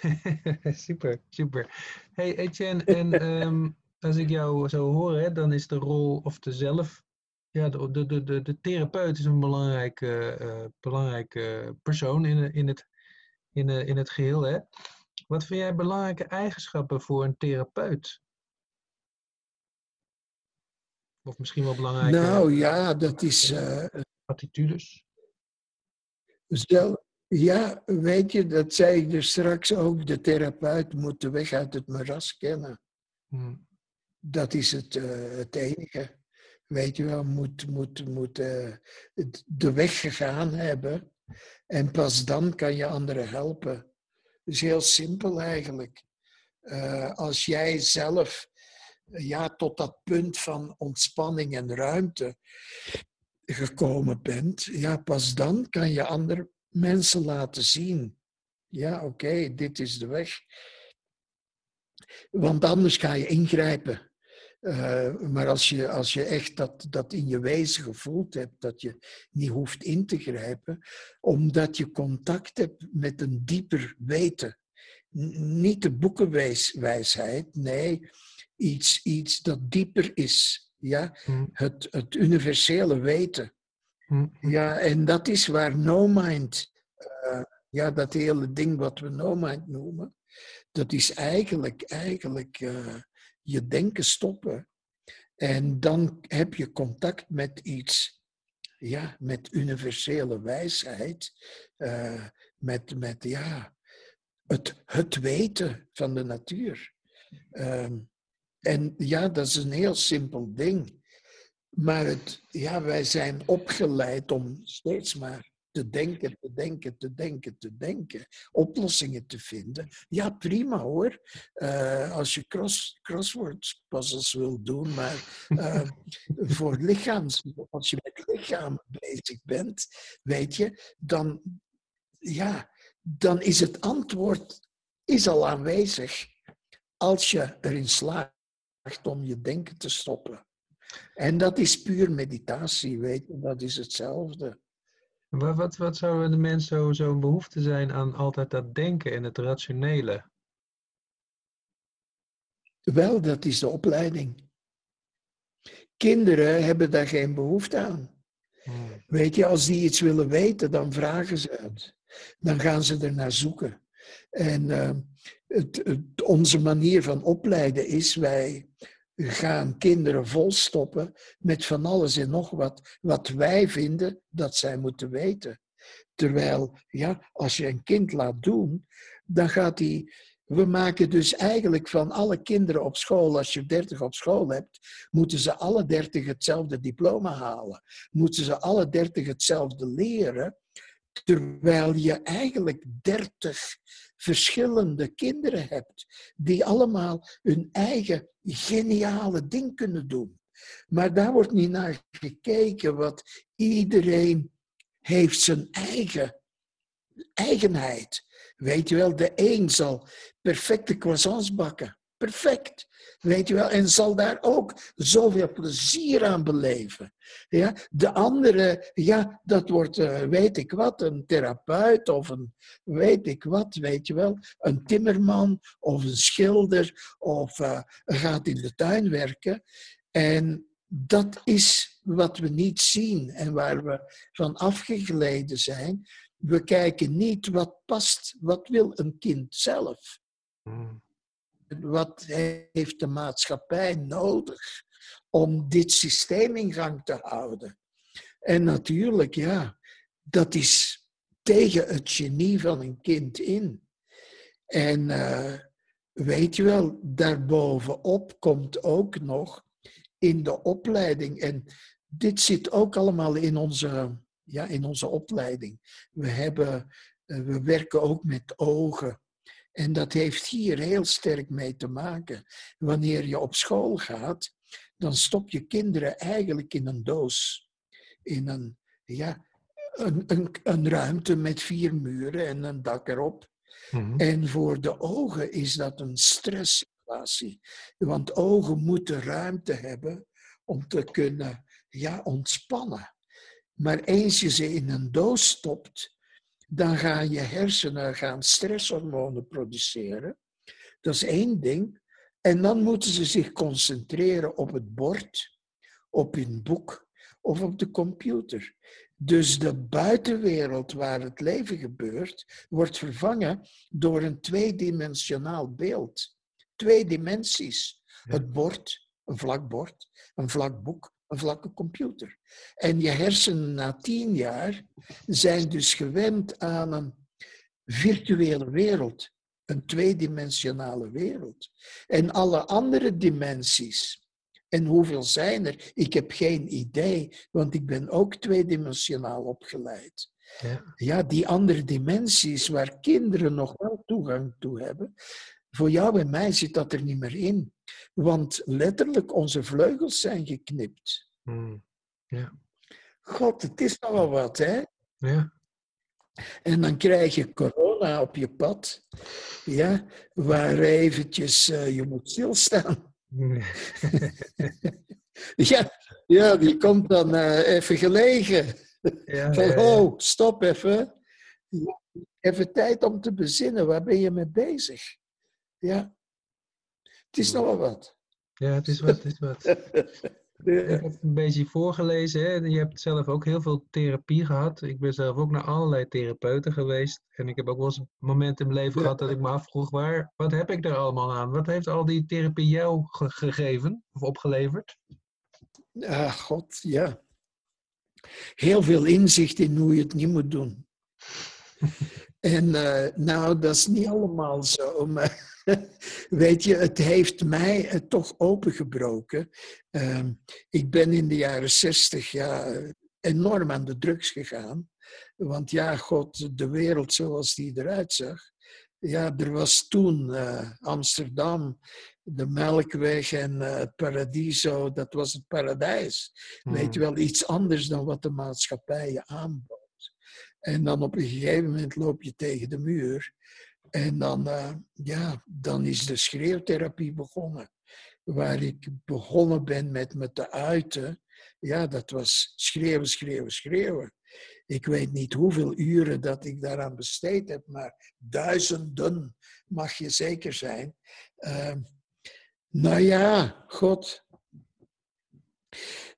super, super. Hey Etienne, en ehm, als ik jou zo hoor, hè, dan is de rol of de zelf, ja, de, de, de, de, de therapeut is een belangrijke, eh, belangrijke persoon in, in, het, in, eh, in het geheel. Hè? Wat vind jij belangrijke eigenschappen voor een therapeut? Of misschien wel belangrijke nou ja, dat is eh, attitudes? zelf. Ja, weet je, dat zei ik er straks ook. De therapeut moet de weg uit het moeras kennen. Hm, Dat is het, eh, het enige. Weet je wel, moet, moet, moet eh, de weg gegaan hebben. En pas dan kan je anderen helpen. Dat is heel simpel eigenlijk. Eh, als jij zelf ja, tot dat punt van ontspanning en ruimte gekomen bent, ja, pas dan kan je andere mensen laten zien. Ja, oké, dit is de weg. Want anders ga je ingrijpen. Eh, maar als je, als je echt dat, dat in je wezen gevoeld hebt, dat je niet hoeft in te grijpen, omdat je contact hebt met een dieper weten. N- niet de boekenwijsheid, nee, iets, iets dat dieper is. Ja? hm, Het, het universele weten. Hm. Ja, en dat is waar no mind, eh, ja, dat hele ding wat we no mind noemen, dat is eigenlijk, eigenlijk eh, je denken stoppen. En dan heb je contact met iets, ja, met universele wijsheid, eh, met, met ja, het, het weten van de natuur. Ehm, en ja, dat is een heel simpel ding. Maar het, ja, wij zijn opgeleid om steeds maar te denken, te denken, te denken, te denken, oplossingen te vinden. Ja, prima hoor. Eh, als je cross, crosswords puzzles wil doen, maar eh, voor lichaams, als je met lichaam bezig bent, weet je, dan, ja, dan is het antwoord is al aanwezig als je erin slaagt om je denken te stoppen. En dat is puur meditatie, weet je, dat is hetzelfde. Wat, wat, wat zou de mens zo, zo'n behoefte zijn aan altijd dat denken en het rationele? Wel, dat is de opleiding. Kinderen hebben daar geen behoefte aan. Hmm. Weet je, als die iets willen weten, dan vragen ze het. Dan gaan ze er naar zoeken. En uh, het, het, onze manier van opleiden is, wij gaan kinderen volstoppen met van alles en nog wat, wat wij vinden dat zij moeten weten. Terwijl, ja, als je een kind laat doen, dan gaat hij. We maken dus eigenlijk van alle kinderen op school, als je 30 op school hebt, moeten ze alle 30 hetzelfde diploma halen. Moeten ze alle 30 hetzelfde leren. Terwijl je eigenlijk 30 verschillende kinderen hebt, die allemaal hun eigen geniale ding kunnen doen. Maar daar wordt niet naar gekeken, wat iedereen heeft zijn eigen eigenheid. Weet je wel, de een zal perfecte croissants bakken. Perfect. Weet je wel, en zal daar ook zoveel plezier aan beleven. Ja, de andere, ja, dat wordt, uh, weet ik wat, een therapeut of een, weet ik wat, weet je wel, een timmerman of een schilder of uh, gaat in de tuin werken. En dat is wat we niet zien en waar we van afgegleden zijn. We kijken niet wat past, wat wil een kind zelf. Hmm. Wat heeft de maatschappij nodig om dit systeem in gang te houden? En natuurlijk, ja, dat is tegen het genie van een kind in. En uh, weet je wel, daarbovenop komt ook nog in de opleiding. En dit zit ook allemaal in onze, ja, in onze opleiding. We, hebben, eh, we werken ook met ogen. En dat heeft hier heel sterk mee te maken. Wanneer je op school gaat, dan stop je kinderen eigenlijk in een doos. In een, ja, een, een, een ruimte met vier muren en een dak erop. Mhm. En voor de ogen is dat een stresssituatie. Want ogen moeten ruimte hebben om te kunnen ja, ontspannen. Maar eens je ze in een doos stopt, dan gaan je hersenen gaan stresshormonen produceren. Dat is één ding. En dan moeten ze zich concentreren op het bord, op hun boek of op de computer. Dus de buitenwereld waar het leven gebeurt, wordt vervangen door een tweedimensionaal beeld. Twee dimensies. Het bord, een vlak bord, een vlak boek, een vlakke computer. En je hersenen na tien jaar zijn dus gewend aan een virtuele wereld, een tweedimensionale wereld. En alle andere dimensies, en hoeveel zijn er? Ik heb geen idee, want ik ben ook tweedimensionaal opgeleid. Ja. ja, die andere dimensies waar kinderen nog wel toegang toe hebben, voor jou en mij zit dat er niet meer in. Want letterlijk, onze vleugels zijn geknipt. Hmm. Ja. God, het is nogal wat, hè? Ja. En dan krijg je corona op je pad, ja, waar eventjes uh, je moet stilstaan. ja, ja, die komt dan uh, even gelegen. Ja, Van, oh, stop even. Even tijd om te bezinnen, waar ben je mee bezig? Ja, het is nogal wat. Ja, het is wat, het is wat. Ik heb een beetje voorgelezen. Hè? Je hebt zelf ook heel veel therapie gehad. Ik ben zelf ook naar allerlei therapeuten geweest. En ik heb ook wel eens een moment in mijn leven gehad dat ik me afvroeg: waar, wat heb ik er allemaal aan? Wat heeft al die therapie jou gegeven of opgeleverd? Ah, god, ja. Heel veel inzicht in hoe je het niet moet doen. en uh, nou, dat is niet allemaal zo, maar Weet je, het heeft mij het toch opengebroken. Ehm, ik ben in de jaren zestig ja, enorm aan de drugs gegaan. Want ja, god, de wereld zoals die eruit zag. Ja, er was toen uh, Amsterdam, de Melkweg en uh, het Paradiso, dat was het paradijs. Weet je hmm. wel, iets anders dan wat de maatschappij je aanbood. En dan op een gegeven moment loop je tegen de muur. En dan, uh, ja, dan is de schreeuwtherapie begonnen. Waar ik begonnen ben met me te uiten. Ja, dat was schreeuwen, schreeuwen, schreeuwen. Ik weet niet hoeveel uren dat ik daaraan besteed heb, maar duizenden mag je zeker zijn. Uh, nou ja, God.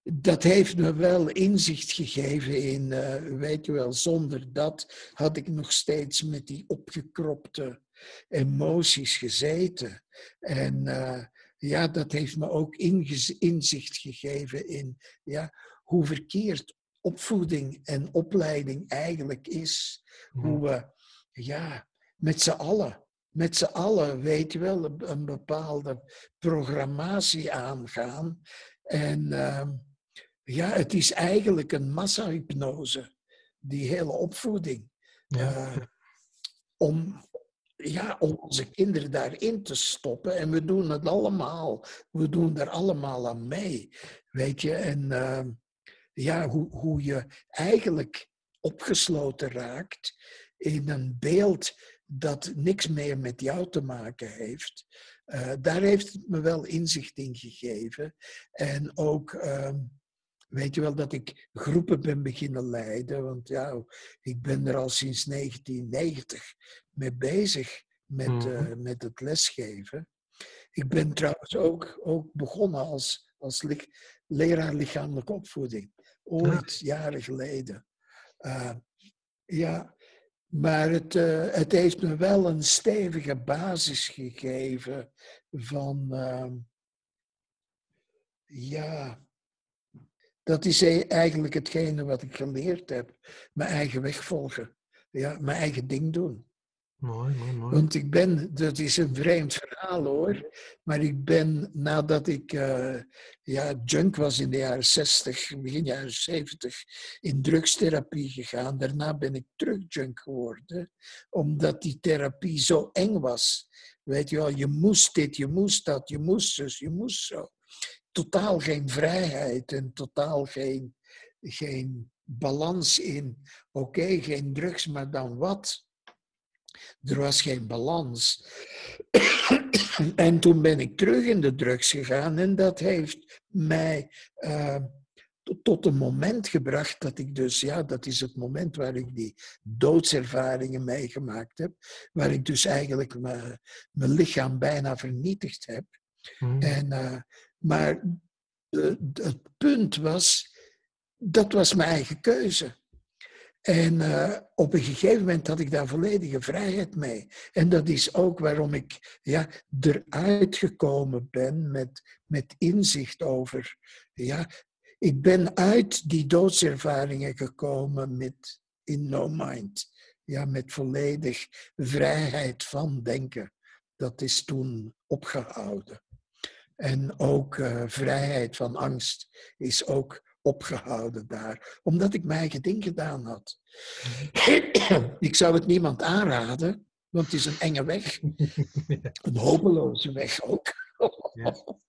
Dat heeft me wel inzicht gegeven in, eh, weet je wel, zonder dat had ik nog steeds met die opgekropte emoties gezeten. En uh, ja, dat heeft me ook inzicht gegeven in ja, hoe verkeerd opvoeding en opleiding eigenlijk is. Hoe we ja, met z'n allen, met z'n allen, weet je wel, een bepaalde programmatie aangaan. En uh, ja, het is eigenlijk een massa-hypnose, die hele opvoeding. Ja. Uh, om, ja, om onze kinderen daarin te stoppen. En we doen het allemaal. We doen er allemaal aan mee. Weet je, en uh, ja, hoe, hoe je eigenlijk opgesloten raakt in een beeld dat niks meer met jou te maken heeft. Uh, daar heeft het me wel inzicht in gegeven. En ook, uh, weet je wel, dat ik groepen ben beginnen leiden. Want ja, ik ben er al sinds 1990 mee bezig met, uh, met het lesgeven. Ik ben trouwens ook, ook begonnen als, als leraar lichamelijke opvoeding. Ooit, jaren geleden. Uh, ja, maar het, uh, het heeft me wel een stevige basis gegeven van, uh, ja, dat is e-, eigenlijk hetgene wat ik geleerd heb. Mijn eigen weg volgen. Ja, mijn eigen ding doen. Mooi, mooi, mooi. Want ik ben, dat is een vreemd verhaal hoor, maar ik ben nadat ik uh, ja, junk was in de jaren 60, begin jaren 70, in drugstherapie gegaan. Daarna ben ik terug junk geworden, omdat die therapie zo eng was. Weet je wel, je moest dit, je moest dat, je moest dus, je moest zo. Totaal geen vrijheid en totaal geen, geen balans in. Oké, geen drugs, maar dan wat? Er was geen balans. en toen ben ik terug in de drugs gegaan en dat heeft mij uh, tot een moment gebracht dat ik dus, ja, dat is het moment waar ik die doodservaringen meegemaakt heb, waar ik dus eigenlijk mijn, mijn lichaam bijna vernietigd heb. Mm. En, uh, maar het punt was, dat was mijn eigen keuze. En uh, op een gegeven moment had ik daar volledige vrijheid mee. En dat is ook waarom ik ja, eruit gekomen ben met, met inzicht over. Ja, ik ben uit die doodservaringen gekomen met in no mind. Ja, met volledig vrijheid van denken. Dat is toen opgehouden. En ook uh, vrijheid van angst is ook opgehouden daar, omdat ik mijn eigen ding gedaan had. ik zou het niemand aanraden, want het is een enge weg. Een hopeloze weg ook.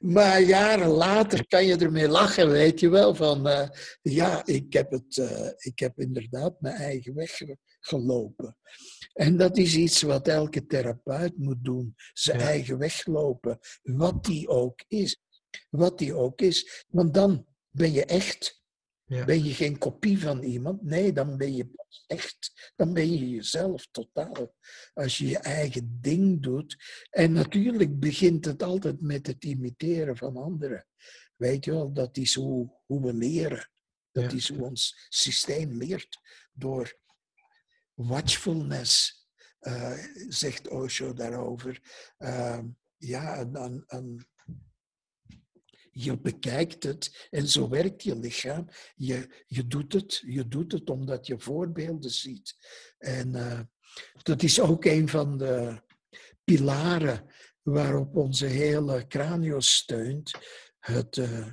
Maar jaren later kan je ermee lachen, weet je wel. Van uh, ja, ik heb, het, uh, ik heb inderdaad mijn eigen weg gelopen. En dat is iets wat elke therapeut moet doen: zijn ja. eigen weg lopen. Wat die ook is. Wat die ook is. Want dan ben je echt. Ja. Ben je geen kopie van iemand? Nee, dan ben je echt. Dan ben je jezelf totaal. Als je je eigen ding doet. En natuurlijk begint het altijd met het imiteren van anderen. Weet je wel, dat is hoe, hoe we leren. Dat ja. is hoe ons systeem leert. Door watchfulness, uh, zegt Osho daarover. Uh, ja, een, een, je bekijkt het en zo werkt je lichaam. Je, je, doet, het, je doet het omdat je voorbeelden ziet. En uh, dat is ook een van de pilaren waarop onze hele cranio steunt. Het, uh,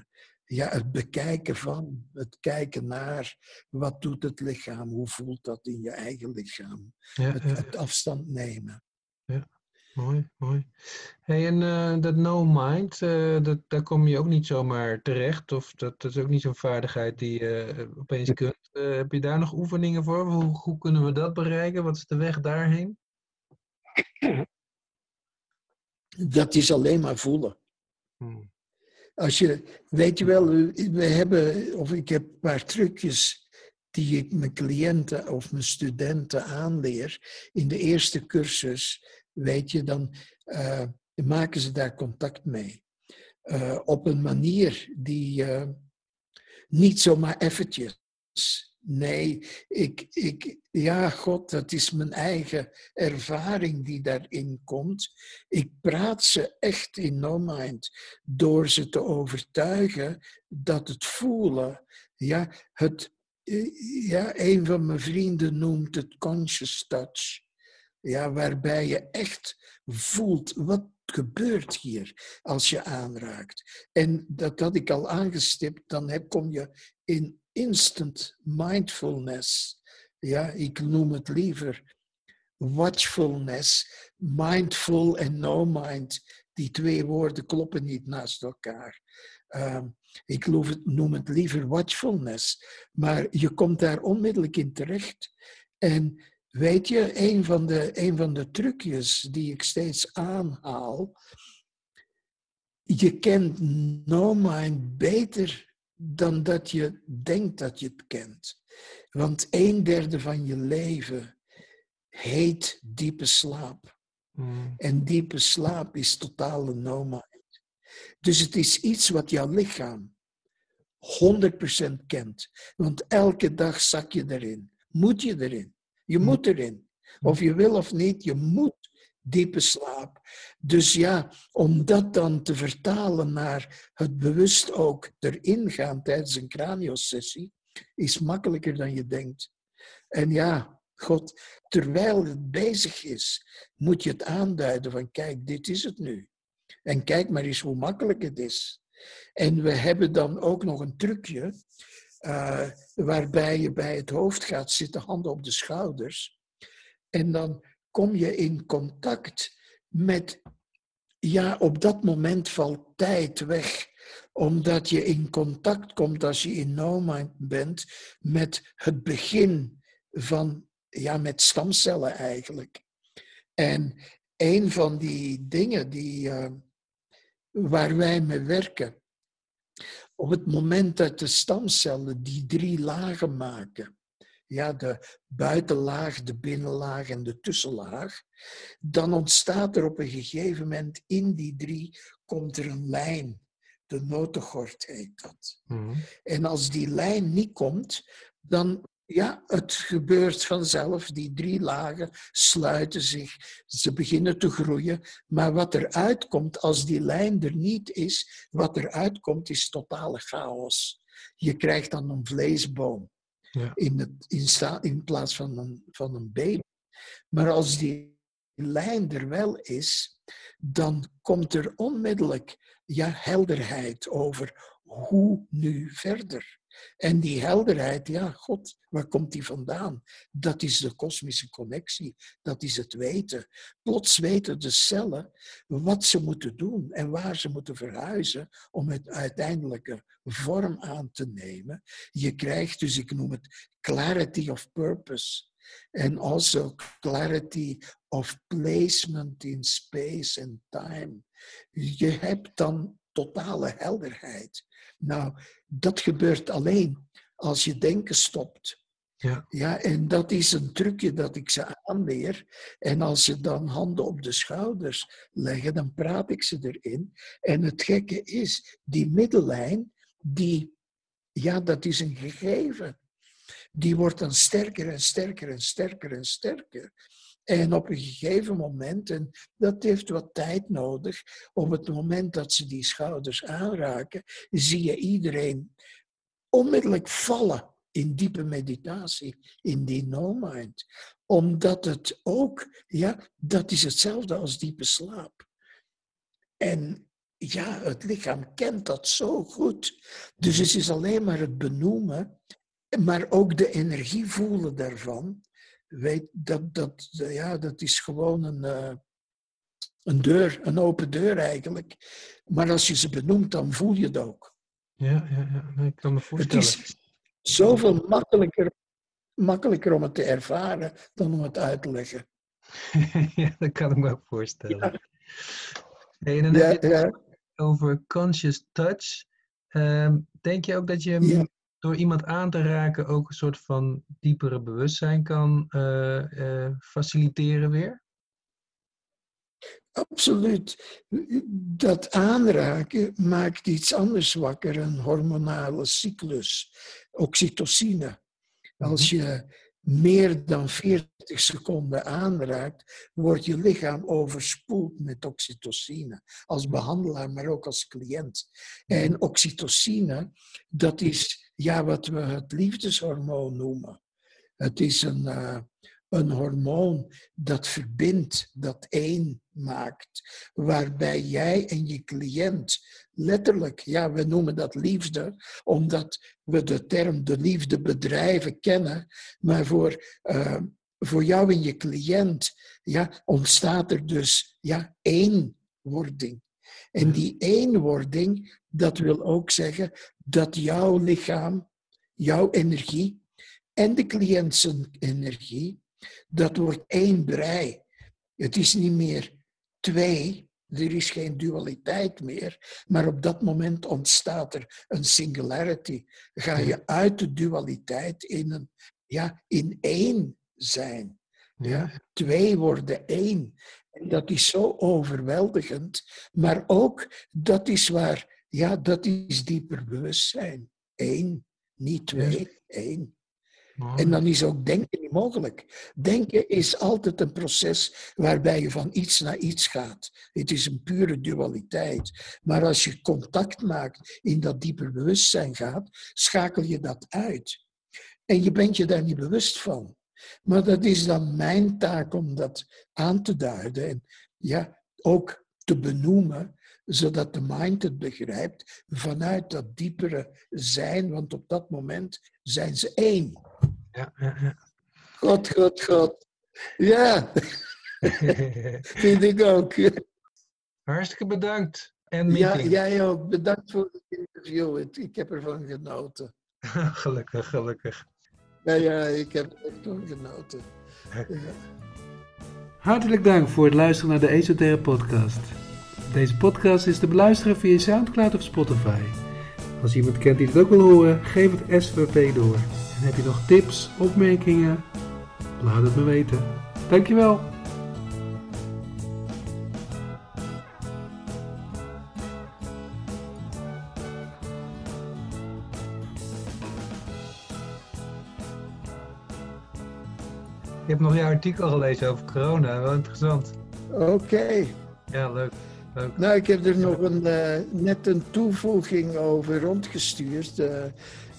ja, het bekijken van, het kijken naar wat doet het lichaam, hoe voelt dat in je eigen lichaam. Ja, het, het afstand nemen. Ja. Mooi, mooi. Hey, en uh, dat no mind, uh, dat, daar kom je ook niet zomaar terecht. Of dat, dat is ook niet zo'n vaardigheid die je uh, opeens kunt. heb je daar nog oefeningen voor? Hoe, hoe kunnen we dat bereiken? Wat is de weg daarheen? Dat is alleen maar voelen. Hmm. Als je, weet je wel, we hebben, of ik heb een paar trucjes die ik mijn cliënten of mijn studenten aanleer. In de eerste cursus weet je, dan uh, maken ze daar contact mee. Uh, op een manier die, uh, niet zomaar eventjes. Nee, ik, ik, ja, God, dat is mijn eigen ervaring die daarin komt. Ik praat ze echt in no mind door ze te overtuigen dat het voelen, ja, het, ja, een van mijn vrienden noemt het conscious touch. Ja, waarbij je echt voelt wat gebeurt hier als je aanraakt. En dat had ik al aangestipt, dan heb, kom je in instant mindfulness. Ja, ik noem het liever watchfulness. Mindful en no mind. Die twee woorden kloppen niet naast elkaar. Ehm, ik noem het liever watchfulness. Maar je komt daar onmiddellijk in terecht. En weet je, een van de, een van de trucjes die ik steeds aanhaal. Je kent no mind beter dan dat je denkt dat je het kent. Want een derde van je leven heet diepe slaap. Hmm. En diepe slaap is totale no-mind. Dus het is iets wat jouw lichaam 100% kent. Want elke dag zak je erin. Moet je erin. Je hmm. moet erin. Of je wil of niet, je moet diepe slaap. Dus ja, om dat dan te vertalen naar het bewust ook erin gaan tijdens een craniosessie, is makkelijker dan je denkt. En ja, God, terwijl het bezig is, moet je het aanduiden van kijk, dit is het nu. En kijk maar eens hoe makkelijk het is. En we hebben dan ook nog een trucje uh, waarbij je bij het hoofd gaat zitten, handen op de schouders. En dan kom je in contact met, ja, op dat moment valt tijd weg omdat je in contact komt als je in no-mind bent met het begin van, ja, met stamcellen eigenlijk. En een van die dingen die, uh, waar wij mee werken, op het moment dat de stamcellen die drie lagen maken, ja, de buitenlaag, de binnenlaag en de tussenlaag, dan ontstaat er op een gegeven moment in die drie, komt er een lijn. De notengort heet dat. Mhm. En als die lijn niet komt, dan ja, het gebeurt vanzelf. Die drie lagen sluiten zich, ze beginnen te groeien. Maar wat er uitkomt als die lijn er niet is, wat er uitkomt is totale chaos. Je krijgt dan een vleesboom in, het, in, in plaats van een, van een baby. Maar als die lijn er wel is, dan komt er onmiddellijk ja, helderheid over hoe nu verder. En die helderheid, ja, God, waar komt die vandaan? Dat is de kosmische connectie, dat is het weten. Plots weten de cellen wat ze moeten doen en waar ze moeten verhuizen om het uiteindelijke vorm aan te nemen. Je krijgt dus, ik noem het clarity of purpose. En also clarity of placement in space and time. Je hebt dan totale helderheid. Nou, dat gebeurt alleen als je denken stopt. Ja. ja, en dat is een trucje dat ik ze aanleer. En als ze dan handen op de schouders leggen, dan praat ik ze erin. En het gekke is, die middellijn, die, ja, dat is een gegeven. Die wordt dan sterker en sterker en sterker en sterker. En op een gegeven moment, en dat heeft wat tijd nodig, op het moment dat ze die schouders aanraken, zie je iedereen onmiddellijk vallen in diepe meditatie, in die no-mind. Omdat het ook, ja, dat is hetzelfde als diepe slaap. En ja, het lichaam kent dat zo goed. Dus het is alleen maar het benoemen, maar ook de energie voelen daarvan weet dat, dat, ja, dat is gewoon een, uh, een deur, een open deur eigenlijk. Maar als je ze benoemt, dan voel je het ook. Ja, ja, ja. ik kan me voorstellen. Het is zoveel makkelijker, makkelijker om het te ervaren dan om het uit te leggen. ja, dat kan ik me ook voorstellen. Ja. Hey, en dan heb je het over conscious touch. Um, denk je ook dat je door iemand aan te raken ook een soort van diepere bewustzijn kan uh, uh, faciliteren weer? absoluut. Dat aanraken maakt iets anders wakker, een hormonale cyclus, oxytocine. Als Mhm. je meer dan 40 seconden aanraakt, wordt je lichaam overspoeld met oxytocine. Als behandelaar, maar ook als cliënt. En oxytocine, dat is ja, wat we het liefdeshormoon noemen. Het is een, eh, een hormoon dat verbindt, dat één maakt, waarbij jij en je cliënt letterlijk, ja, we noemen dat liefde, omdat we de term de liefde bedrijven kennen, maar voor, eh, voor jou en je cliënt ja, ontstaat er dus ja, eenwording. En die eenwording, dat wil ook zeggen dat jouw lichaam, jouw energie en de cliënt zijn energie, dat wordt één brei. Het is niet meer twee, er is geen dualiteit meer, maar op dat moment ontstaat er een singularity. Ga je uit de dualiteit in, een, ja, in één zijn. Ja, twee worden één. En dat is zo overweldigend, maar ook dat is waar, ja, dat is dieper bewustzijn. Eén, niet twee, één. En dan is ook denken niet mogelijk. Denken is altijd een proces waarbij je van iets naar iets gaat. Het is een pure dualiteit. Maar als je contact maakt in dat dieper bewustzijn gaat, schakel je dat uit. En je bent je daar niet bewust van. Maar dat is dan mijn taak om dat aan te duiden en ja, ook te benoemen, zodat de mind het begrijpt vanuit dat diepere zijn, want op dat moment zijn ze één. Ja, ja, ja. God, God, God. Ja, vind ik ook. Hartstikke bedankt. En Ja, jij ook. Bedankt voor het interview. Ik heb ervan genoten. gelukkig, gelukkig. Ja, ja, ik heb er echt van genoten. Ja. Hartelijk dank voor het luisteren naar de Esoterre podcast. Deze podcast is te beluisteren via Soundcloud of Spotify. Als iemand kent die het ook wil horen, geef het SVP door. En heb je nog tips, opmerkingen? Laat het me weten. Dankjewel. Ik heb nog jouw artikel gelezen over corona. Wel interessant. Oké. Ja, leuk. Leuk. Nou, ik heb er nog een, eh, net een toevoeging over rondgestuurd. Eh,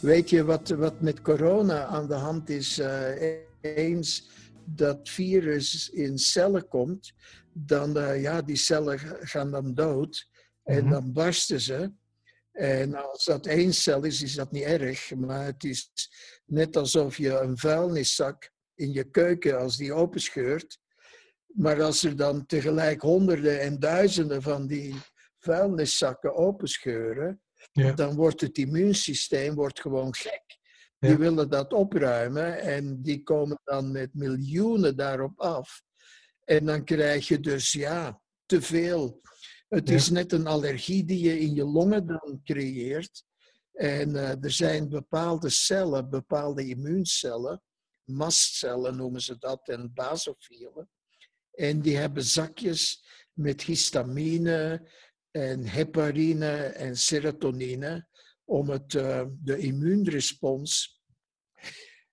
weet je wat, wat met corona aan de hand is? Eh, eens dat virus in cellen komt, dan ja, die cellen gaan dan dood en Mhm. dan barsten ze. En als dat één cel is, is dat niet erg, maar het is net alsof je een vuilniszak in je keuken, als die openscheurt, maar als er dan tegelijk honderden en duizenden van die vuilniszakken openscheuren, Ja. dan wordt het immuunsysteem wordt gewoon gek. Ja. Die willen dat opruimen en die komen dan met miljoenen daarop af. En dan krijg je dus ja, te veel. Het Ja. is net een allergie die je in je longen dan creëert. En eh, er zijn bepaalde cellen, bepaalde immuuncellen, mastcellen noemen ze dat, en basofielen. En die hebben zakjes met histamine en heparine en serotonine om het, eh, de immuunrespons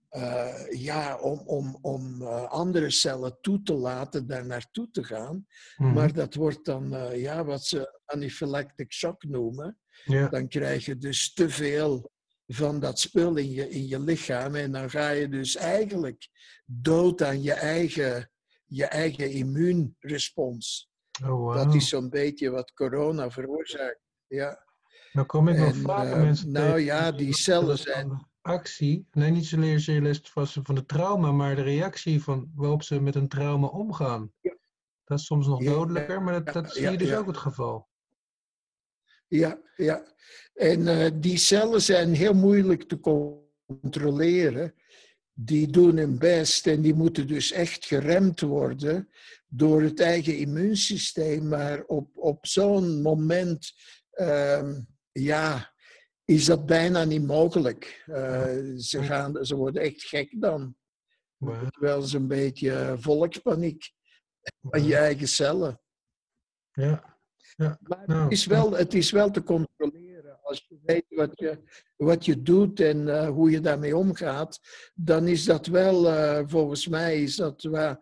eh, ja, om, om, om eh, andere cellen toe te laten daar naartoe te gaan. Mhm. Maar dat wordt dan ja, wat ze anaphylactic shock noemen. Dan krijg je dus te veel van dat spul in je, in je lichaam. En dan ga je dus eigenlijk dood aan je eigen, je eigen immuunrespons. Oh, wow. Dat is zo'n beetje wat corona veroorzaakt. Ja. Nou kom ik nog vaker eh, mensen nou tegen ja, die cellen zijn- Actie, nee, niet zozeer van, de trauma, maar de reactie van waarop ze met een trauma omgaan. Ja. Dat is soms nog Ja, dodelijker, maar dat, dat ja, zie je dus ook het geval. Ja, ja. En eh, die cellen zijn heel moeilijk te controleren. Die doen hun best en die moeten dus echt geremd worden door het eigen immuunsysteem. Maar op, op zo'n moment, ehm, ja, is dat bijna niet mogelijk. Eh, ze, gaan, ze worden echt gek dan. Maar, Wel eens een beetje volkspaniek van je eigen cellen. Ja. ja. Maar Nou, het, is wel, het is wel te controleren. Als je weet wat je, wat je doet en eh, hoe je daarmee omgaat, dan is dat wel, eh, volgens mij, is dat wel.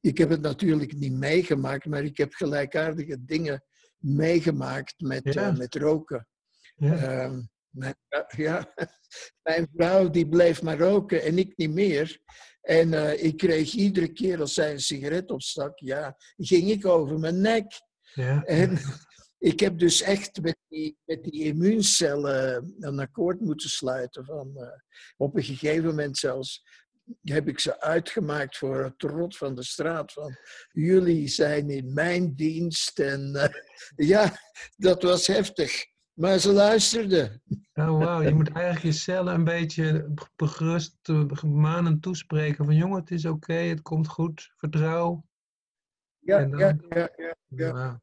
Ik heb het natuurlijk niet meegemaakt, maar ik heb gelijkaardige dingen meegemaakt met, Ja. eh, met roken. ja. Ehm, mijn, ja, mijn vrouw die bleef maar roken en ik niet meer. En ik kreeg iedere keer als zij een sigaret opstak, ja, ging ik over mijn nek. ja. En ik heb dus echt met die, met die immuuncellen een akkoord moeten sluiten. Van, eh, op een gegeven moment zelfs heb ik ze uitgemaakt voor het rot van de straat. Van, jullie zijn in mijn dienst. En eh, ja, dat was heftig. Maar ze luisterden. Oh, wauw. Je moet eigenlijk je cellen een beetje begerust, eh, manend toespreken. Van jongen, het is oké, het komt goed, vertrouw. Ja, dan- ja, ja, ja.